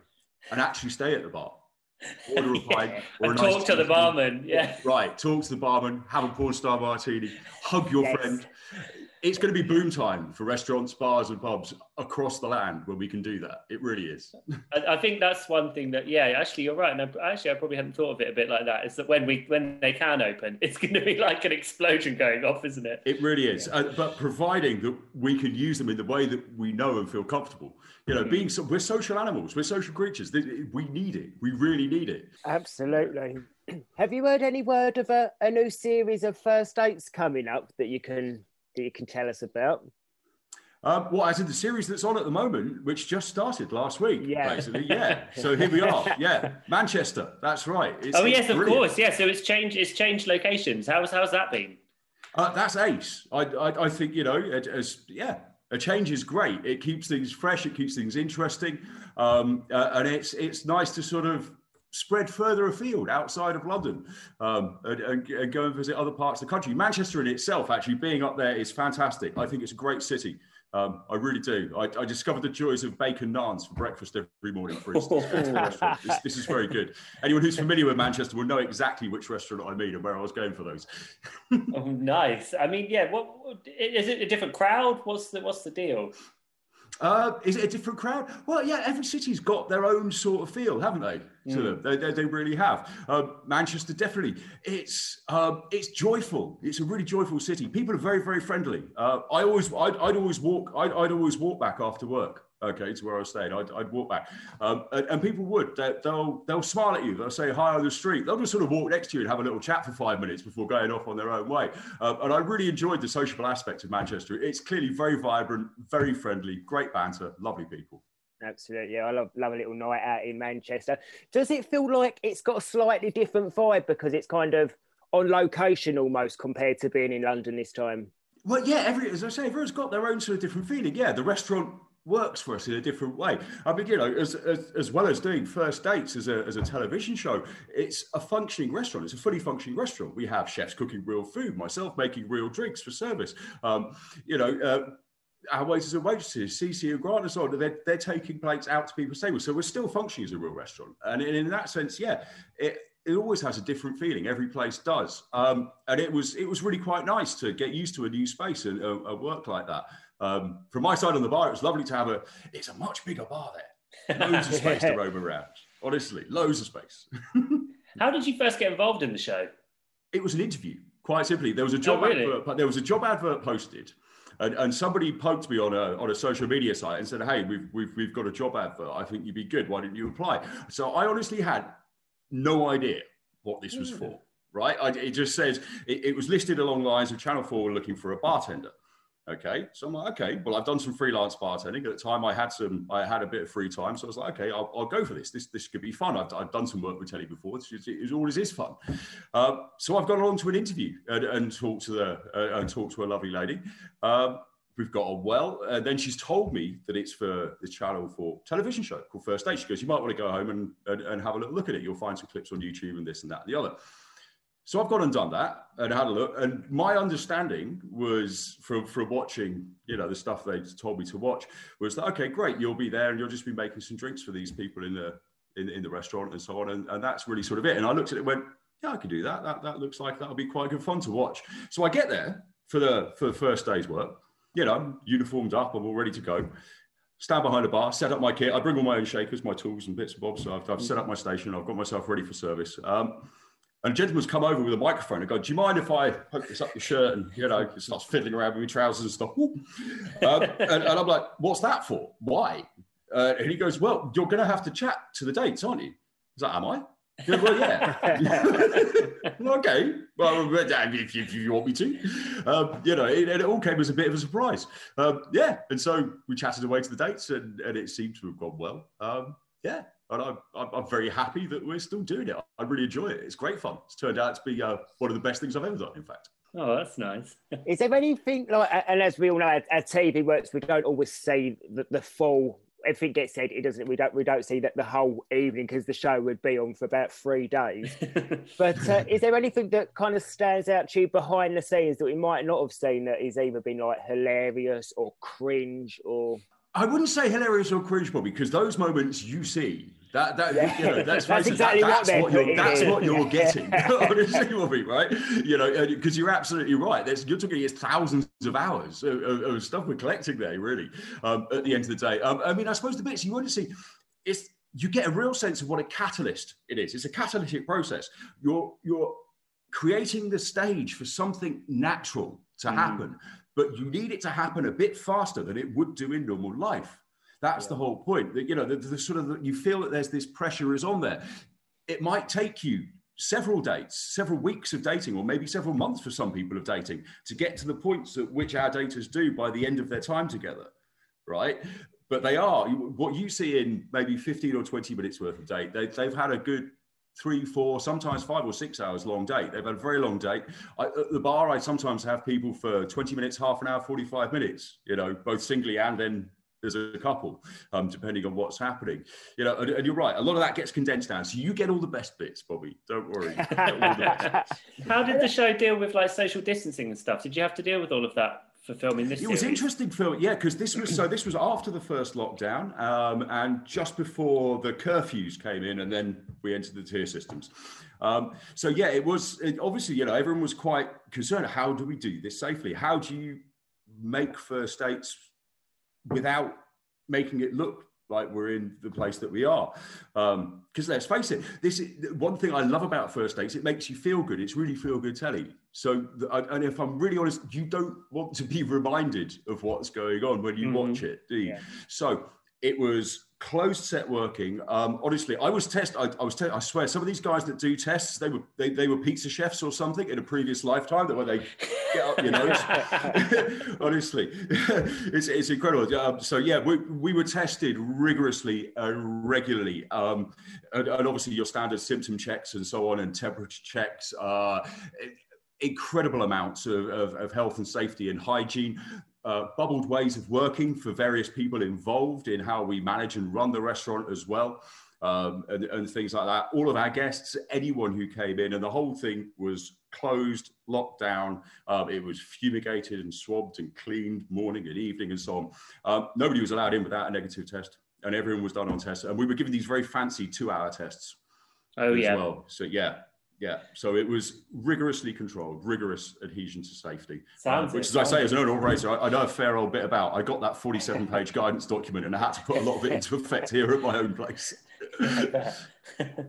and actually stay at the bar, order a pint or a nice talk to the barman. Yeah. Right, talk to the barman, have a porn star martini, hug your Yes. friend. It's going to be boom time for restaurants, bars, and pubs across the land when we can do that. It really is. I, I think that's one thing that yeah, actually you're right. And I, actually, I probably hadn't thought of it a bit like that. Is that when we when they can open, it's going to be like an explosion going off, isn't it? It really is. Uh, but providing that we can use them in the way that we know and feel comfortable. You know, being so, we're social animals, we're social creatures. We need it. We really need it. Absolutely. Have you heard any word of a, a new series of first dates coming up that you can that you can tell us about? Um, well, as in the series that's on at the moment, which just started last week, Yeah. basically. Yeah. So here we are. Yeah. Manchester. That's right. It's, oh yes, of brilliant. course. Yeah. So it's changed. It's changed locations. How's how's that been? Uh, that's ace. I, I, I think you know, it, as yeah, a change is great. It keeps things fresh. It keeps things interesting, um, uh, and it's it's nice to sort of spread further afield outside of London um, and, and, and go and visit other parts of the country. Manchester in itself, actually being up there, is fantastic. I think it's a great city. Um, I really do. I, I discovered the joys of bacon naans for breakfast every morning, for instance. This, this is very good. Anyone who's familiar with Manchester will know exactly which restaurant I mean and where I was going for those. Oh, nice. I mean, yeah. What- is it? A different crowd? What's the what's the deal? Uh, is it a different crowd? Well, yeah, every city's got their own sort of feel, haven't they? Them, they, they, they really have. Uh, Manchester, definitely. It's um, it's joyful. It's a really joyful city. People are very, very friendly. Uh, I always, I'd, I'd always walk. I'd, I'd always walk back after work. Okay, to where I was staying, I'd, I'd walk back, um, and, and people would. They, they'll they'll smile at you. They'll say hi on the street. They'll just sort of walk next to you and have a little chat for five minutes before going off on their own way. Um, and I really enjoyed the sociable aspect of Manchester. It's clearly very vibrant, very friendly, great banter, lovely people. Absolutely. I love love a little night out in Manchester. Does it feel like it's got a slightly different vibe because it's kind of on location almost compared to being in London this time? Well, yeah, every as I say, everyone's got their own sort of different feeling. Yeah, the restaurant works for us in a different way. I mean, you know, as, as, as well as doing first dates as a, as a television show, it's a functioning restaurant. It's a fully functioning restaurant. We have chefs cooking real food, myself making real drinks for service. Um, you know, uh, our waiters and waitresses, Cici and Grant and so on, they're, they're taking plates out to people's tables. So we're still functioning as a real restaurant. And in, in that sense, yeah, it, it always has a different feeling. Every place does. Um, and it was it was really quite nice to get used to a new space and uh, work like that. Um, from my side on the bar, it was lovely to have a, it's a much bigger bar there. Loads of space to roam around. Honestly, loads of space. How did you first get involved in the show? it was an interview quite simply there was a job really? advert there was a job advert posted And, and somebody poked me on a on a social media site and said, "Hey, we've we've we've got a job advert. I think you'd be good. Why didn't you apply?" So I honestly had no idea what this was for. Right? I, it just says it, it was listed along the lines of Channel Four were looking for a bartender. Okay, so I'm like, okay, well, I've done some freelance bartending. At the time, I had some, I had a bit of free time, so I was like, okay, I'll, I'll go for this. This this could be fun. I've, I've done some work with telly before. It's, just, it always is fun. Uh, so I've gone on to an interview and, and talked to the uh, and talked to a lovely lady. Um, we've got on well. Uh, then she's told me that it's for the channel for television show called First Date. She goes, you might want to go home and, and, and have a little look at it. You'll find some clips on YouTube and this and that and the other. So I've gone and done that and had a look. And my understanding was from from watching, you know, the stuff they told me to watch was that okay, great, you'll be there and you'll just be making some drinks for these people in the in, in the restaurant and so on. And, and that's really sort of it. And I looked at it and went, yeah, I could do that. That that looks like that'll be quite good fun to watch. So I get there for the for the first day's work, you know, uniformed up, I'm all ready to go. Stand behind a bar, set up my kit. I bring all my own shakers, my tools and bits and bobs. So I've, I've set up my station. I've got myself ready for service. Um, and a gentleman's come over with a microphone and go, Do you mind if I poke this up your shirt and, you know, starts fiddling around with my trousers and stuff? Um, and, and, I'm like, What's that for? Why? Uh, and he goes, Well, you're going to have to chat to the dates, aren't you? Is that, Am I? Goes, well, yeah. okay. Well, if you, if you, want me to, um, you know, it, it, all came as a bit of a surprise. Um, yeah. And so we chatted away to the dates and, and it seemed to have gone well. Um, yeah and I'm, I'm, very happy that we're still doing it. I really enjoy it. It's great fun. It's turned out to be uh, one of the best things I've ever done, in fact. Oh, that's nice. Is there anything like, and as we all know, our, TV works, we don't always see the, the full. Everything gets said, it doesn't. We don't. We don't see that the whole evening because the show would be on for about three days. but uh, is there anything that kind of stands out to you behind the scenes that we might not have seen that has either been like hilarious or cringe or? I wouldn't say hilarious or cringe, Bobby, because those moments you see that that yeah. you know that's, that's exactly that, that's what, what you're that's what you're getting. Honestly, Bobby, right? You know, because you're absolutely right. There's, you're talking it's thousands of hours of, of, of, stuff we're collecting there, really. Um, at the end of the day, um, I mean, I suppose the bits you want to see is you get a real sense of what a catalyst it is. It's a catalytic process. You're you're creating the stage for something natural to mm. But you need it to happen a bit faster than it would do in normal life. That's yeah. the whole point. That you know, the, the sort of you feel that there's this pressure is on there. It might take you several dates, several weeks of dating, or maybe several months for some people of dating to get to the points at which our daters do by the end of their time together, right? But they are what you see in maybe 15 or 20 minutes worth of date. They, they've had a good three, four, sometimes five or six hours long date. They've had a very long date. I, at the bar, I sometimes have people for 20 minutes, half an hour, 45 minutes, you know, both singly and then as a couple, um, depending on what's happening. You know, and, and, you're right. A lot of that gets condensed down, so you get all the best bits, Bobby. Don't worry. How did the show deal with like social distancing and stuff? Did you have to deal with all of that for filming this. It was interesting film, yeah, because this was so this was after the first lockdown um, and just before the curfews came in, and then we entered the tier systems. Um, so yeah, it was it, obviously you know everyone was quite concerned. How do we do this safely? How do you make first dates without making it look like we're in the place that we are. Because let's face it, this is, one thing I love about first dates. It makes you feel good. It's really feel good telly. So, and if I'm really honest, you don't want to be reminded of what's going on when you mm-hmm. watch it, do you? Yeah. So it was closed set working. Um, honestly, I was test. I, I was. Te- I swear, some of these guys that do tests, they were they, they were pizza chefs or something in a previous lifetime. That when they get up your nose. honestly, it's it's incredible. Um, so yeah, we we were tested rigorously and regularly, um, and, and, obviously your standard symptom checks and so on, and temperature checks. Uh, incredible amounts of, of, of health and safety and hygiene uh, bubbled ways of working for various people involved in how we manage and run the restaurant as well, um, and, and, things like that. All of our guests, anyone who came in, and the whole thing was closed, locked down. Um, it was fumigated and swabbed and cleaned morning and evening and so on. Um, nobody was allowed in without a negative test, and everyone was done on tests. And we were given these very fancy two-hour tests. Oh yeah. Well, so yeah, yeah, so it was rigorously controlled, rigorous adhesion to safety. Uh, which, as I say, as an owner operator, I, I, know a fair old bit about. I got that 47 page guidance document and I had to put a lot of it into effect here at my own place.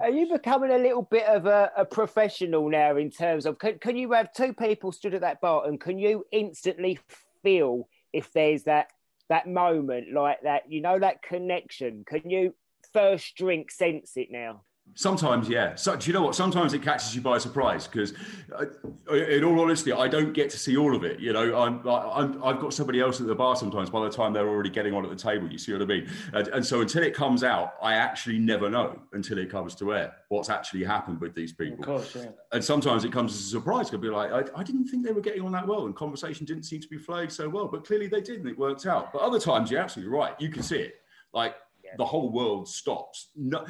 Are you becoming a little bit of a, a, professional now in terms of can, can you have two people stood at that bar and can you instantly feel if there's that that moment like that, you know, that connection. Can you first drink sense it now? Sometimes, yeah. So, do you know what? Sometimes it catches you by surprise because, uh, in all honesty, I don't get to see all of it. You know, I'm, I'm, I've got somebody else at the bar sometimes. By the time they're already getting on at the table, you see what I mean? And, and so, until it comes out, I actually never know until it comes to air what's actually happened with these people. Of course, yeah. And sometimes it comes as a surprise. I'll be like, I, I didn't think they were getting on that well, and conversation didn't seem to be flowing so well, but clearly they did, and it worked out. But other times, you're absolutely right. You can see it. Like the whole world stops. No,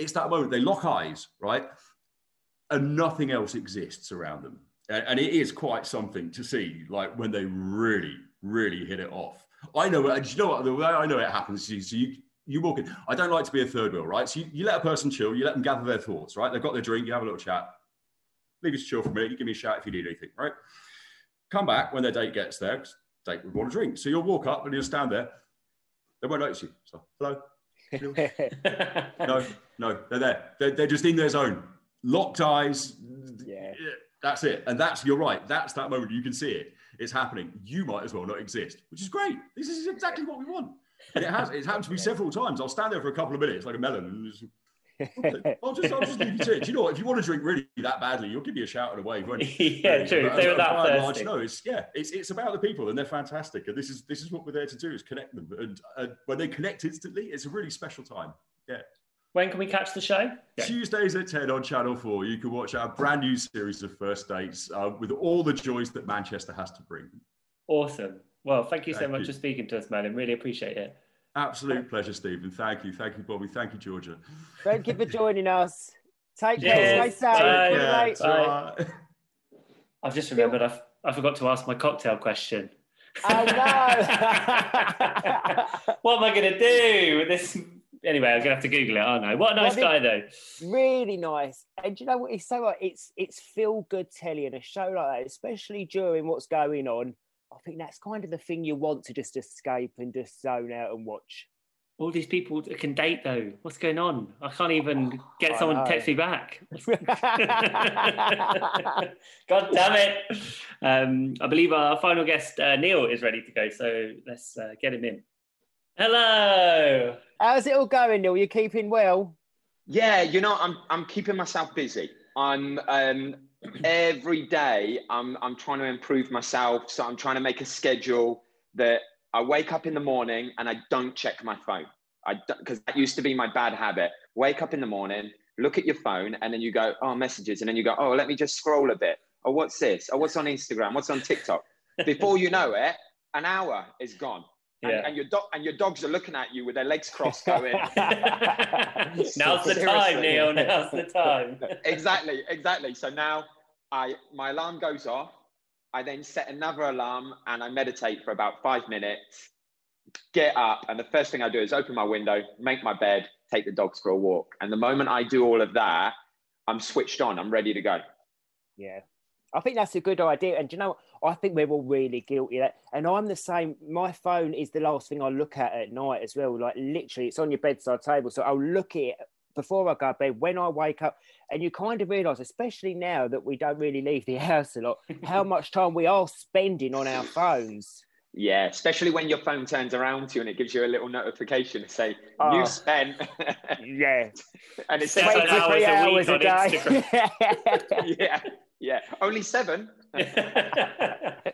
it's that moment they lock eyes, right? And nothing else exists around them. And, and it is quite something to see, like when they really, really hit it off. I know, and you know what? The way I know it happens is you, you walk in. I don't like to be a third wheel, right? So you, you let a person chill, you let them gather their thoughts, right? They've got their drink, you have a little chat, leave us chill for a minute, you give me a shout if you need anything, right? Come back when their date gets there, date would want a drink. So you'll walk up and you'll stand there. They won't notice you. So, hello, no, no, they're there. They're, they're just in their zone, locked eyes. Yeah. That's it. And that's, you're right. That's that moment. You can see it. It's happening. You might as well not exist, which is great. This is exactly what we want. And it has, it's happened to me several times. I'll stand there for a couple of minutes like a melon and just, I'll just, I'll just leave you to it. Do you know what? If you want to drink really that badly, you'll give me a shout and a wave, won't you? yeah, true. They were that large, no, it's yeah, it's it's about the people and they're fantastic. And this is this is what we're there to do is connect them. And uh, when they connect instantly, it's a really special time. Yeah. When can we catch the show? Yeah. Tuesdays at 10 on Channel 4, you can watch our brand new series of first dates uh, with all the joys that Manchester has to bring. Awesome. Well, thank you so Thank much you. for speaking to us, Merlin. Really appreciate it. Absolute pleasure, Stephen. Thank you. Thank you, Bobby. Thank you, Georgia. Thank you for joining us. Take care. Stay safe. Bye. Good Yeah, night. I've just remembered I, I forgot to ask my cocktail question. Oh, no. what am I going to do with this? Anyway, I'm to have to Google it, aren't I? What a nice Well, guy, though. really nice. And you know what? It's so like it's it's feel good telly and a show like that, especially during what's going on. I think that's kind of the thing you want to just escape and just zone out and watch. All these people can date, though. What's going on? I can't even get I someone to text me back. God damn it. Um, I believe our final guest, uh, Neil, is ready to go. So let's uh, get him in. Hello. How's it all going, Neil? You keeping well? Yeah, you know, I'm I'm keeping myself busy. I'm um, every day I'm I'm trying to improve myself. So I'm trying to make a schedule that I wake up in the morning and I don't check my phone. I because that used to be my bad habit. Wake up in the morning, look at your phone, and then you go, oh, messages, and then you go, oh, let me just scroll a bit. Oh, what's this? Oh, what's on Instagram? What's on TikTok? Before you know it, an hour is gone. And, Yeah. and your dog and your dogs are looking at you with their legs crossed, going, Now's the time, Neil. Now's the time. exactly, exactly. So now I my alarm goes off. I then set another alarm and I meditate for about five minutes. Get up, and the first thing I do is open my window, make my bed, take the dogs for a walk. And the moment I do all of that, I'm switched on. I'm ready to go. Yeah. I think that's a good idea. And you know. I think we're all really guilty that. And I'm the same. My phone is the last thing I look at at night as well. Like literally, it's on your bedside table. So I'll look at it before I go to bed, when I wake up. And you kind of realize, especially now that we don't really leave the house a lot, how much time we are spending on our phones. Yeah, especially when your phone turns around to you and it gives you a little notification to say Oh. you spent, Yeah. and it Seven says, hours 23 a hours a day. yeah, yeah, only seven. I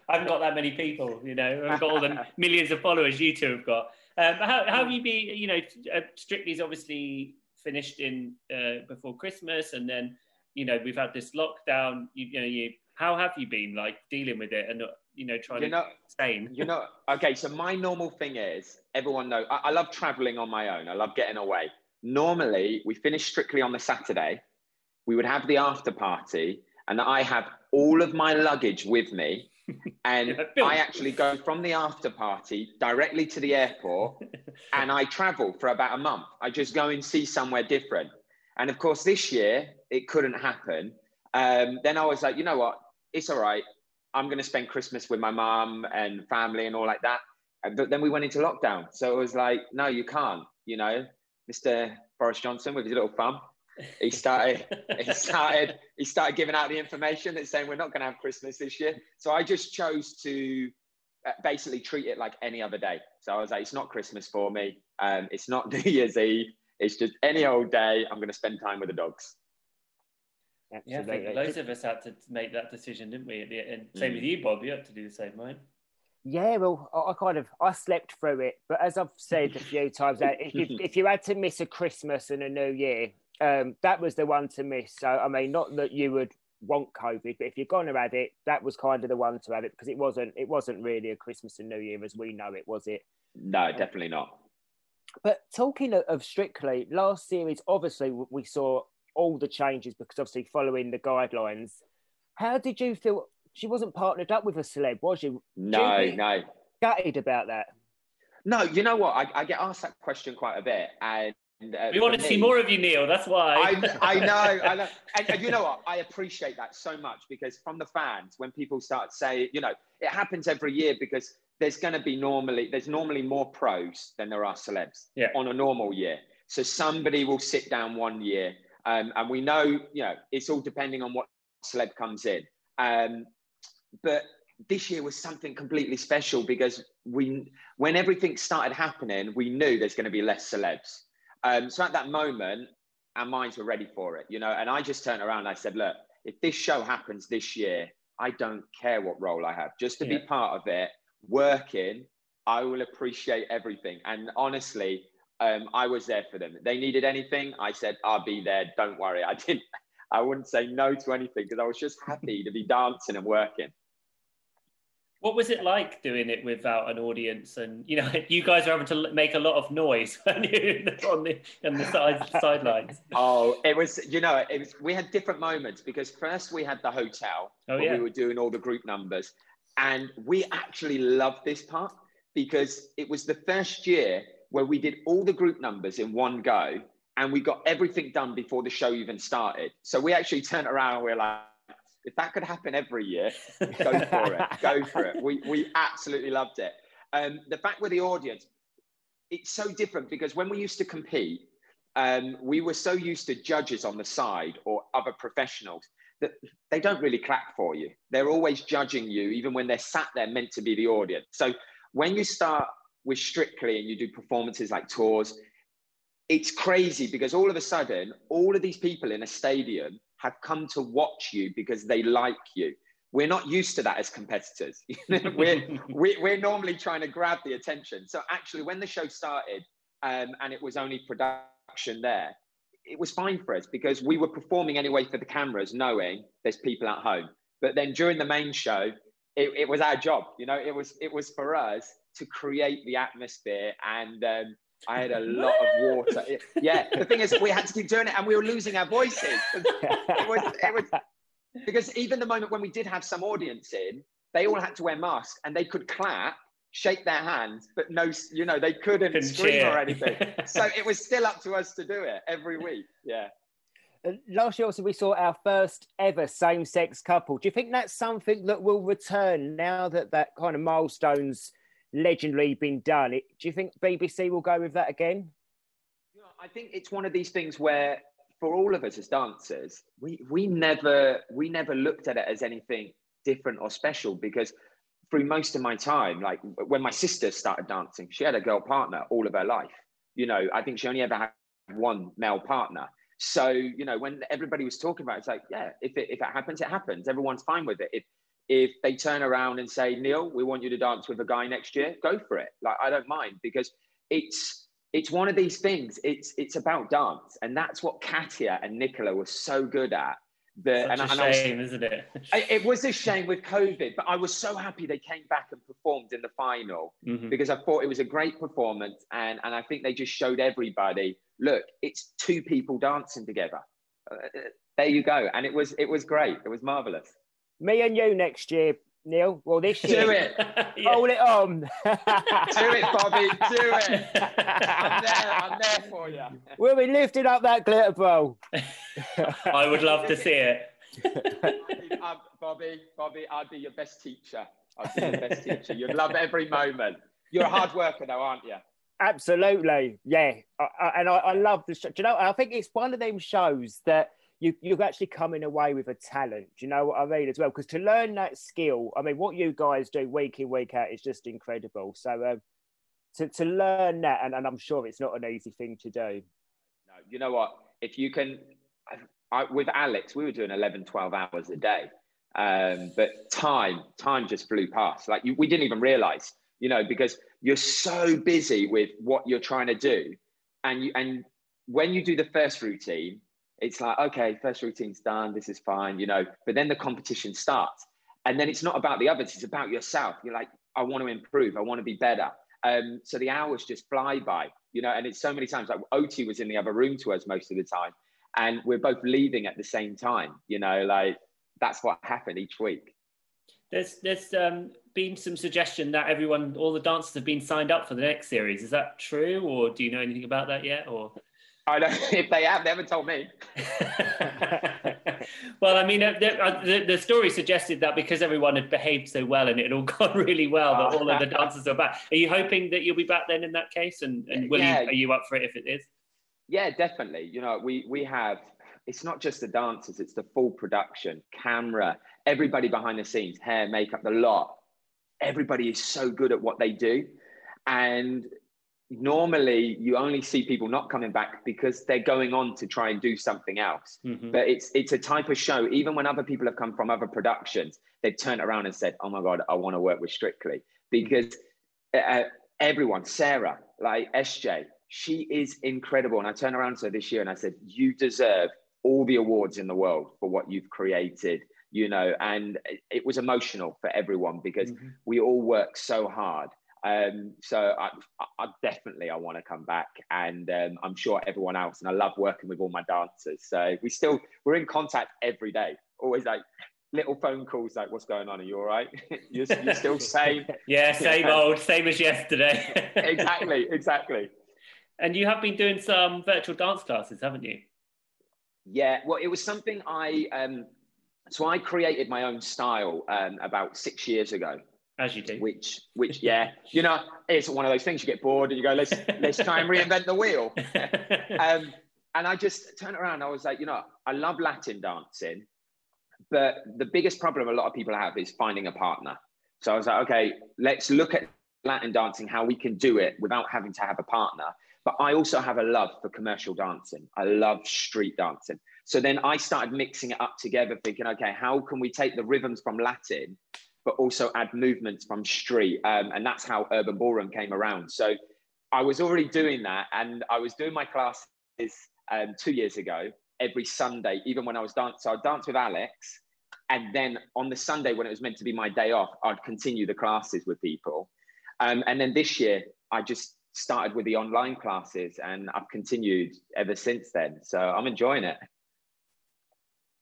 haven't got that many people, you know. I've got all the millions of followers you two have got. Um, how, how have you been? You know, uh, Strictly's obviously finished in uh, before Christmas, and then you know we've had this lockdown. You, you know, you how have you been like dealing with it and uh, you know trying You know, to sane? You know, okay, so my normal thing is everyone know I, I love traveling on my own. I love getting away. Normally, we finish strictly on the Saturday. We would have the after party, and I have all of my luggage with me. And I actually go from the after party directly to the airport and I travel for about a month. I just go and see somewhere different. And of course, this year it couldn't happen. Um, then I was like, you know what? It's all right. I'm going to spend Christmas with my mom and family and all like that. But then we went into lockdown. So it was like, no, you can't. You know, Mr. Boris Johnson with his little thumb, he started, he started, he started giving out the information that's saying we're not going to have Christmas this year. So I just chose to uh, basically treat it like any other day. So I was like, it's not Christmas for me. Um, it's not New Year's Eve. It's just any old day. I'm going to spend time with the dogs. Yeah, I think loads of us had to make that decision, didn't we? And the end, same with you, Bob. You had to do the same, right? Yeah, well, I kind of I slept through it, but as I've said a few times, if you, if you had to miss a Christmas and a New Year, um, that was the one to miss. So I mean, not that you would want COVID, but if you're going to have it, that was kind of the one to have it because it wasn't it wasn't really a Christmas and New Year as we know it, was it? No, definitely not. But talking of Strictly, last series, obviously we saw all the changes because obviously following the guidelines. How did you feel? She wasn't partnered up with a celeb, was she? No, you no. Gutted about that. No, you know what? I, I, get asked that question quite a bit, and uh, we want to me, see more of you, Neil. That's why. I, I know, I know, and, and, you know what? I appreciate that so much because from the fans, when people start saying, you know, it happens every year because there's going to be normally there's normally more pros than there are celebs yeah. on a normal year. So somebody will sit down one year, um, and we know, you know, it's all depending on what celeb comes in. Um, but this year was something completely special because we, when everything started happening, we knew there's going to be less celebs. Um, so at that moment, our minds were ready for it, you know. And I just turned around and I said, look, if this show happens this year, I don't care what role I have, just to yeah. be part of it, working, I will appreciate everything. And honestly, um, I was there for them. They needed anything, I said, I'll be there. Don't worry. I didn't. I wouldn't say no to anything because I was just happy to be dancing and working. What was it like doing it without an audience? And you know, you guys are having to make a lot of noise on the on the side sidelines. Oh, it was. You know, it was. We had different moments because first we had the hotel oh, where yeah. we were doing all the group numbers, and we actually loved this part because it was the first year where we did all the group numbers in one go, and we got everything done before the show even started. So we actually turned around and we we're like if that could happen every year, go for it. Go for it. We, we absolutely loved it. Um, the fact with the audience, it's so different because when we used to compete, um, we were so used to judges on the side or other professionals that they don't really clap for you. They're always judging you, even when they're sat there meant to be the audience. So when you start with Strictly and you do performances like tours, it's crazy because all of a sudden, all of these people in a stadium have come to watch you because they like you. We're not used to that as competitors. we're, we, we're normally trying to grab the attention. So actually, when the show started um, and it was only production there, it was fine for us because we were performing anyway for the cameras, knowing there's people at home. But then during the main show, it, it was our job. You know, it was it was for us to create the atmosphere and um, I had a lot of water. Yeah, the thing is, we had to keep doing it, and we were losing our voices. It was, it was because even the moment when we did have some audience in, they all had to wear masks, and they could clap, shake their hands, but no, you know, they couldn't Couldn't scream cheer. or anything. so it was still up to us to do it every week. Yeah. Last year, also, we saw our first ever same-sex couple. Do you think that's something that will return now that that kind of milestones? Legendary been done. It, do you think BBC will go with that again? You know, I think it's one of these things where, for all of us as dancers, we we never we never looked at it as anything different or special because through most of my time, like when my sister started dancing, she had a girl partner all of her life. You know, I think she only ever had one male partner. So, you know, when everybody was talking about it, it's like, yeah, if it, if it happens, it happens. Everyone's fine with it. If if they turn around and say, Neil, we want you to dance with a guy next year, go for it. Like I don't mind because it's it's one of these things. It's it's about dance, and that's what Katya and Nicola were so good at. The, Such and, a and shame, was, isn't it? it was a shame with COVID, but I was so happy they came back and performed in the final mm-hmm. because I thought it was a great performance, and and I think they just showed everybody, look, it's two people dancing together. Uh, uh there you go, and it was it was great. It was marvelous. Me and you next year, Neil. Well, this year. Do it. Hold it on. do it, Bobby. Do it. I'm there. I'm there for you. We'll be lifting up that glitter bowl. I would love to see it. Bobby, Bobby, I'd be your best teacher. I'd be your best teacher. You'd love every moment. You're a hard worker, though, aren't you? Absolutely, yeah. I, I, and I, I love the show. Do you know? I think it's one of them shows that you you're actually coming away with a talent. Do you know what I mean as well? Because to learn that skill, I mean, what you guys do week in week out is just incredible. So um, to to learn that, and, and I'm sure it's not an easy thing to do. No, you know what? If you can, I, with Alex, we were doing 11, 12 hours a day. Um, but time, time just flew past. Like you, we didn't even realize, you know, because you're so busy with what you're trying to do, and you and when you do the first routine, it's like okay, first routine's done, this is fine, you know. But then the competition starts, and then it's not about the others; it's about yourself. You're like, I want to improve, I want to be better. Um, so the hours just fly by, you know. And it's so many times like Oti was in the other room to us most of the time, and we're both leaving at the same time, you know, like that's what happened each week. There's there's um, been some suggestion that everyone, all the dancers have been signed up for the next series. Is that true, or do you know anything about that yet? Or I don't. If they have, they haven't told me. well, I mean, uh, the, uh, the, the, story suggested that because everyone had behaved so well and it had all gone really well, that all of the dancers are back. Are you hoping that you'll be back then in that case? And, and will yeah. you, are you up for it if it is? Yeah, definitely. You know, we we have it's not just the dancers, it's the full production, camera, everybody behind the scenes, hair, makeup, the lot. Everybody is so good at what they do. And normally you only see people not coming back because they're going on to try and do something else. Mm-hmm. But it's it's a type of show, even when other people have come from other productions, they've turned around and said, Oh my God, I want to work with Strictly. Because uh, everyone, Sarah, like SJ, she is incredible. And I turned around to her this year and I said, You deserve all the awards in the world for what you've created, you know, and it was emotional for everyone because mm-hmm. we all work so hard. Um, so I, I, definitely I want to come back, and um, I'm sure everyone else. And I love working with all my dancers. So we still we're in contact every day. Always like little phone calls like, "What's going on? Are you all right? you're, you're still same?" yeah, same old, same as yesterday. exactly, exactly. And you have been doing some virtual dance classes, haven't you? Yeah, well, it was something I um, so I created my own style um, about six years ago. As you do. Which, which, yeah, you know, it's one of those things you get bored and you go, let's let's try and reinvent the wheel. um, and I just turned around. I was like, you know, I love Latin dancing, but the biggest problem a lot of people have is finding a partner. So I was like, okay, let's look at Latin dancing, how we can do it without having to have a partner. But I also have a love for commercial dancing. I love street dancing. So then I started mixing it up together, thinking, okay, how can we take the rhythms from Latin, but also add movements from street? Um, and that's how Urban Ballroom came around. So I was already doing that. And I was doing my classes um, two years ago every Sunday, even when I was dancing. So I'd dance with Alex. And then on the Sunday, when it was meant to be my day off, I'd continue the classes with people. Um, and then this year, I just started with the online classes and I've continued ever since then. So I'm enjoying it.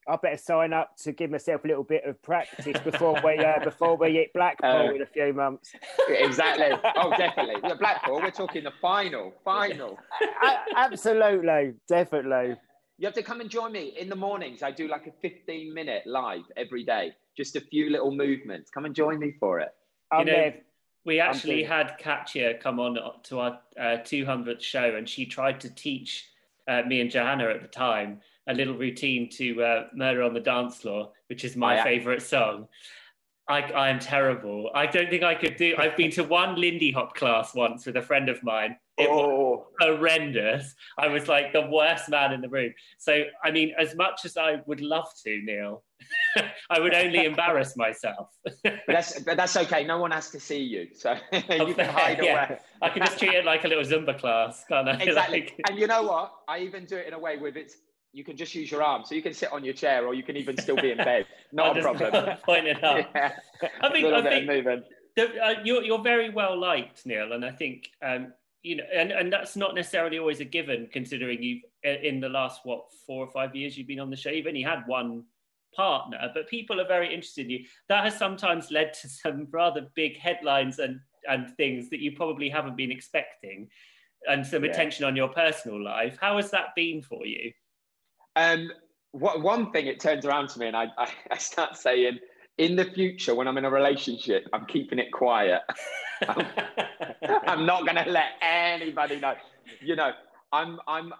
I better sign up to give myself a little bit of practice before we uh, before we hit Blackpool uh, in a few months. Exactly. Oh, definitely. The Blackpool. We're talking the final. Final. absolutely, definitely. You have to come and join me in the mornings. I do like a 15 minute live every day, just a few little movements. Come and join me for it. You know, we actually had Katya come on to our uh, 200th show, and she tried to teach uh, me and Johanna at the time a little routine to uh, Murder on the Dance Floor, which is my oh, yeah. favorite song. I, I am terrible. I don't think I could do. I've been to one Lindy Hop class once with a friend of mine. It oh. was horrendous. I was like the worst man in the room. So, I mean, as much as I would love to, Neil, I would only embarrass myself. but that's but that's okay. No one has to see you, so you can hide yeah. away. I can just treat it like a little Zumba class, can't I? Exactly. Like... And you know what? I even do it in a way with it's you can just use your arm. So you can sit on your chair or you can even still be in bed. Not a problem. Point it out. Yeah. I think, I think the, uh, you're, you're very well liked, Neil. And I think, um, you know, and, and that's not necessarily always a given considering you've, in the last, what, four or five years you've been on the show, you've only had one partner, but people are very interested in you. That has sometimes led to some rather big headlines and, and things that you probably haven't been expecting and some yeah. attention on your personal life. How has that been for you? Um, what, one thing it turns around to me, and I, I, I start saying, in the future, when I'm in a relationship, I'm keeping it quiet. I'm, I'm not going to let anybody know. You know, I'm I'm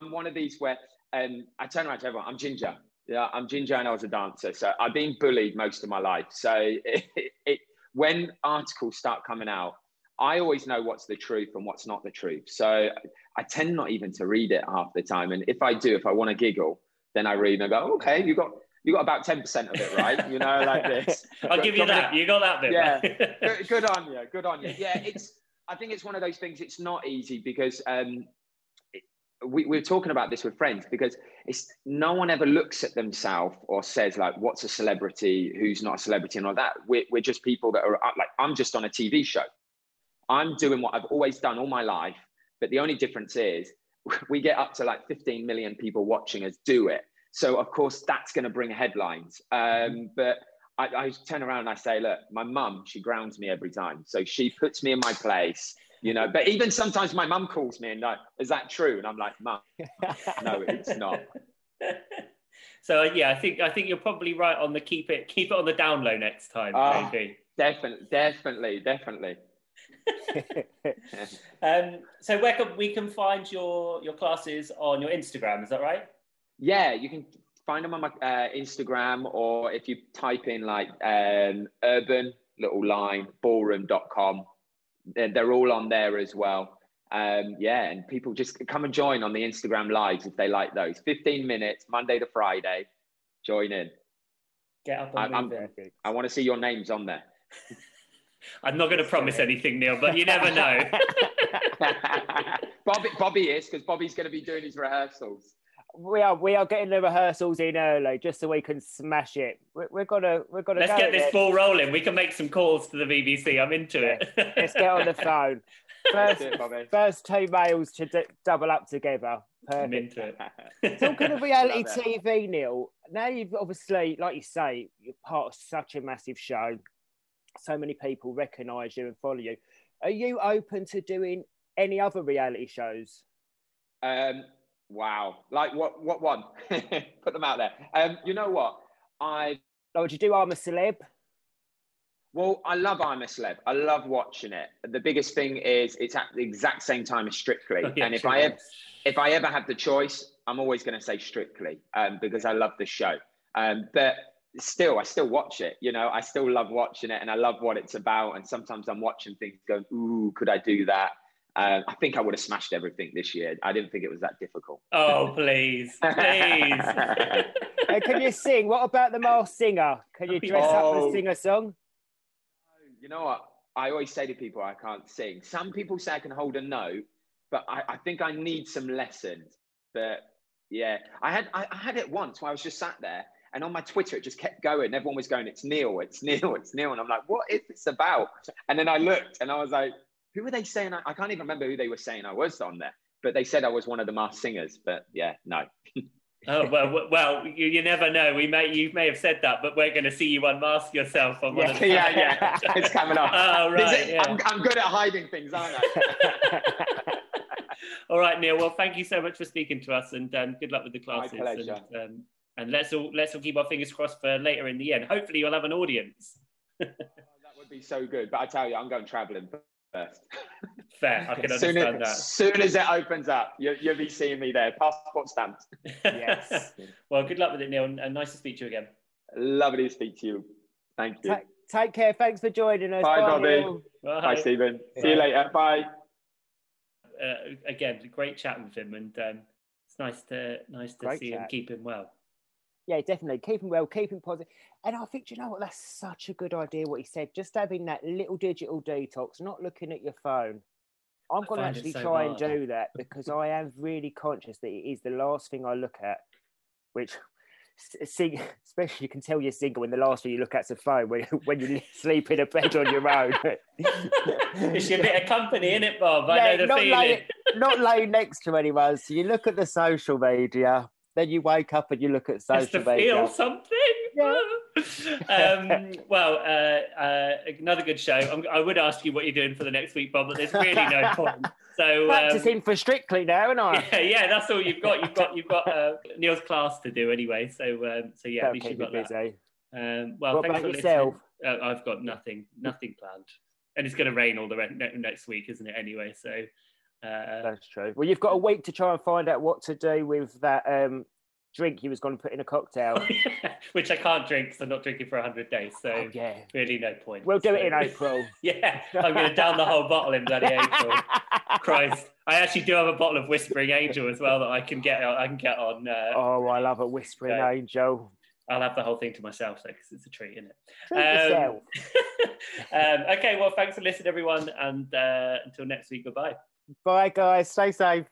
I'm one of these where and I turn around to everyone. I'm ginger. Yeah, I'm ginger, and I was a dancer. So I've been bullied most of my life. So it, it, when articles start coming out, I always know what's the truth and what's not the truth. So I tend not even to read it half the time. And if I do, if I want to giggle, then I read and I go, okay, you got you got about ten percent of it right. You know, like this. I'll give you that. You got that bit. Yeah. good, good on you. Good on you. Yeah, it's. I think it's one of those things. It's not easy because um, it, we, we're talking about this with friends because it's no one ever looks at themselves or says like, "What's a celebrity? Who's not a celebrity?" and all that. We're, we're just people that are like, I'm just on a TV show. I'm doing what I've always done all my life, but the only difference is we get up to like 15 million people watching us do it. So of course that's going to bring headlines. Um, but I, I, turn around and I say, look, my mum, she grounds me every time. So she puts me in my place, you know. But even sometimes my mum calls me and like, is that true? And I'm like, mum, no, it's not. So yeah, I think I think you're probably right on the keep it keep it on the down low next time, uh, maybe. Definitely, definitely, definitely. um, so where can we can find your your classes on your Instagram? Is that right? Yeah, you can find them on my uh, Instagram, or if you type in like um, urban little line ballroom.com, they're, they're all on there as well. Um, yeah, and people just come and join on the Instagram lives if they like those. 15 minutes, Monday to Friday. Join in. Get up I, I want to see your names on there. I'm not going to promise anything, Neil, but you never know. Bobby, Bobby is because Bobby's going to be doing his rehearsals. We are we are getting the rehearsals in early just so we can smash it. We're, we're gonna we're gonna. Let's go get this it. ball rolling. We can make some calls to the BBC. I'm into yeah. it. Let's get on the phone. First, it, first two males to d- double up together. Perfect. I'm into it. Talking of reality TV, Neil. Now you've obviously, like you say, you're part of such a massive show so many people recognize you and follow you. Are you open to doing any other reality shows? Um, wow. Like what, what one? Put them out there. Um, you know what? I. Oh, would you do I'm a Celeb? Well, I love I'm a Celeb. I love watching it. The biggest thing is it's at the exact same time as Strictly. Oh, yeah, and if I ever, if I ever have the choice, I'm always going to say Strictly um, because I love the show. Um, but still, I still watch it. You know, I still love watching it, and I love what it's about. And sometimes I'm watching things, going, "Ooh, could I do that?" Um, I think I would have smashed everything this year. I didn't think it was that difficult. Oh, please, please. hey, can you sing? What about the Masked Singer? Can you dress oh. up and sing a song? You know what? I always say to people, I can't sing. Some people say I can hold a note, but I, I think I need some lessons. But yeah, I had I, I had it once where I was just sat there and on my Twitter, it just kept going. Everyone was going, it's Neil, it's Neil, it's Neil. And I'm like, what is this about? And then I looked and I was like, who were they saying? I, I can't even remember who they were saying I was on there, but they said I was one of the masked singers. But yeah, no. oh well, well, you, you never know. We may you may have said that, but we're going to see you unmask yourself on yeah, one of the. Yeah, yeah, it's coming up. oh right, yeah. I'm, I'm good at hiding things, aren't I? all right, Neil. Well, thank you so much for speaking to us, and um, good luck with the classes. My pleasure. And, um, and let's all let's all keep our fingers crossed for later in the end. Hopefully, you'll have an audience. that would be so good. But I tell you, I'm going travelling first. Fair, I can soon understand as, that. Soon as it opens up, you, will be seeing me there, passport stamped. yes. well, good luck with it, Neil, and nice to speak to you again. Lovely to speak to you. Thank you. take care. Thanks for joining us. Bye, Bye Bobby. Bye. Bye, Stephen. See you later. Bye. Uh, again, great chat with him, and um, it's nice to nice to great see chat. him keep him well yeah, definitely. Keep him well, keep him positive. And I think, you know what, that's such a good idea what he said. Just having that little digital detox, not looking at your phone. I'm going to actually so try hard. and do that because I am really conscious that it is the last thing I look at, which see, especially you can tell you're single when the last thing you look at's a phone when, when you sleep in a bed on your own. it's your bit of company, isn't it, Bob? I yeah, know the not feeling. Lay, not laying next to anyone. So you look at the social media, then you wake up and you look at social media. Feel something. Um, well, uh, uh, another good show. I'm, i would ask you what you're doing for the next week, Bob, but there's really no point. So um, practicing for Strictly now, aren't I? Yeah, yeah, that's all you've got. You've got you've got uh, Neil's class to do anyway. So um, so yeah, at least you've got busy. that. Um, well, what thanks for yourself? listening. Uh, I've got nothing, nothing planned, and it's going to rain all the re- next week, isn't it? Anyway, so Uh, That's true. Well, you've got a week to try and find out what to do with that um, drink you was going to put in a cocktail. which I can't drink because I'm not drinking for 100 days. So Oh, yeah. really no point. We'll do it in April. yeah, I'm going to down the whole bottle in bloody April. Christ, I actually do have a bottle of Whispering Angel as well that I can get. I can get on. Uh, Oh, I love a whispering Okay. angel. I'll have the whole thing to myself, so because it's a treat, isn't it? Treat yourself. um, okay, well, thanks for listening, everyone, and uh, until next week, goodbye. Bye, guys. Stay safe.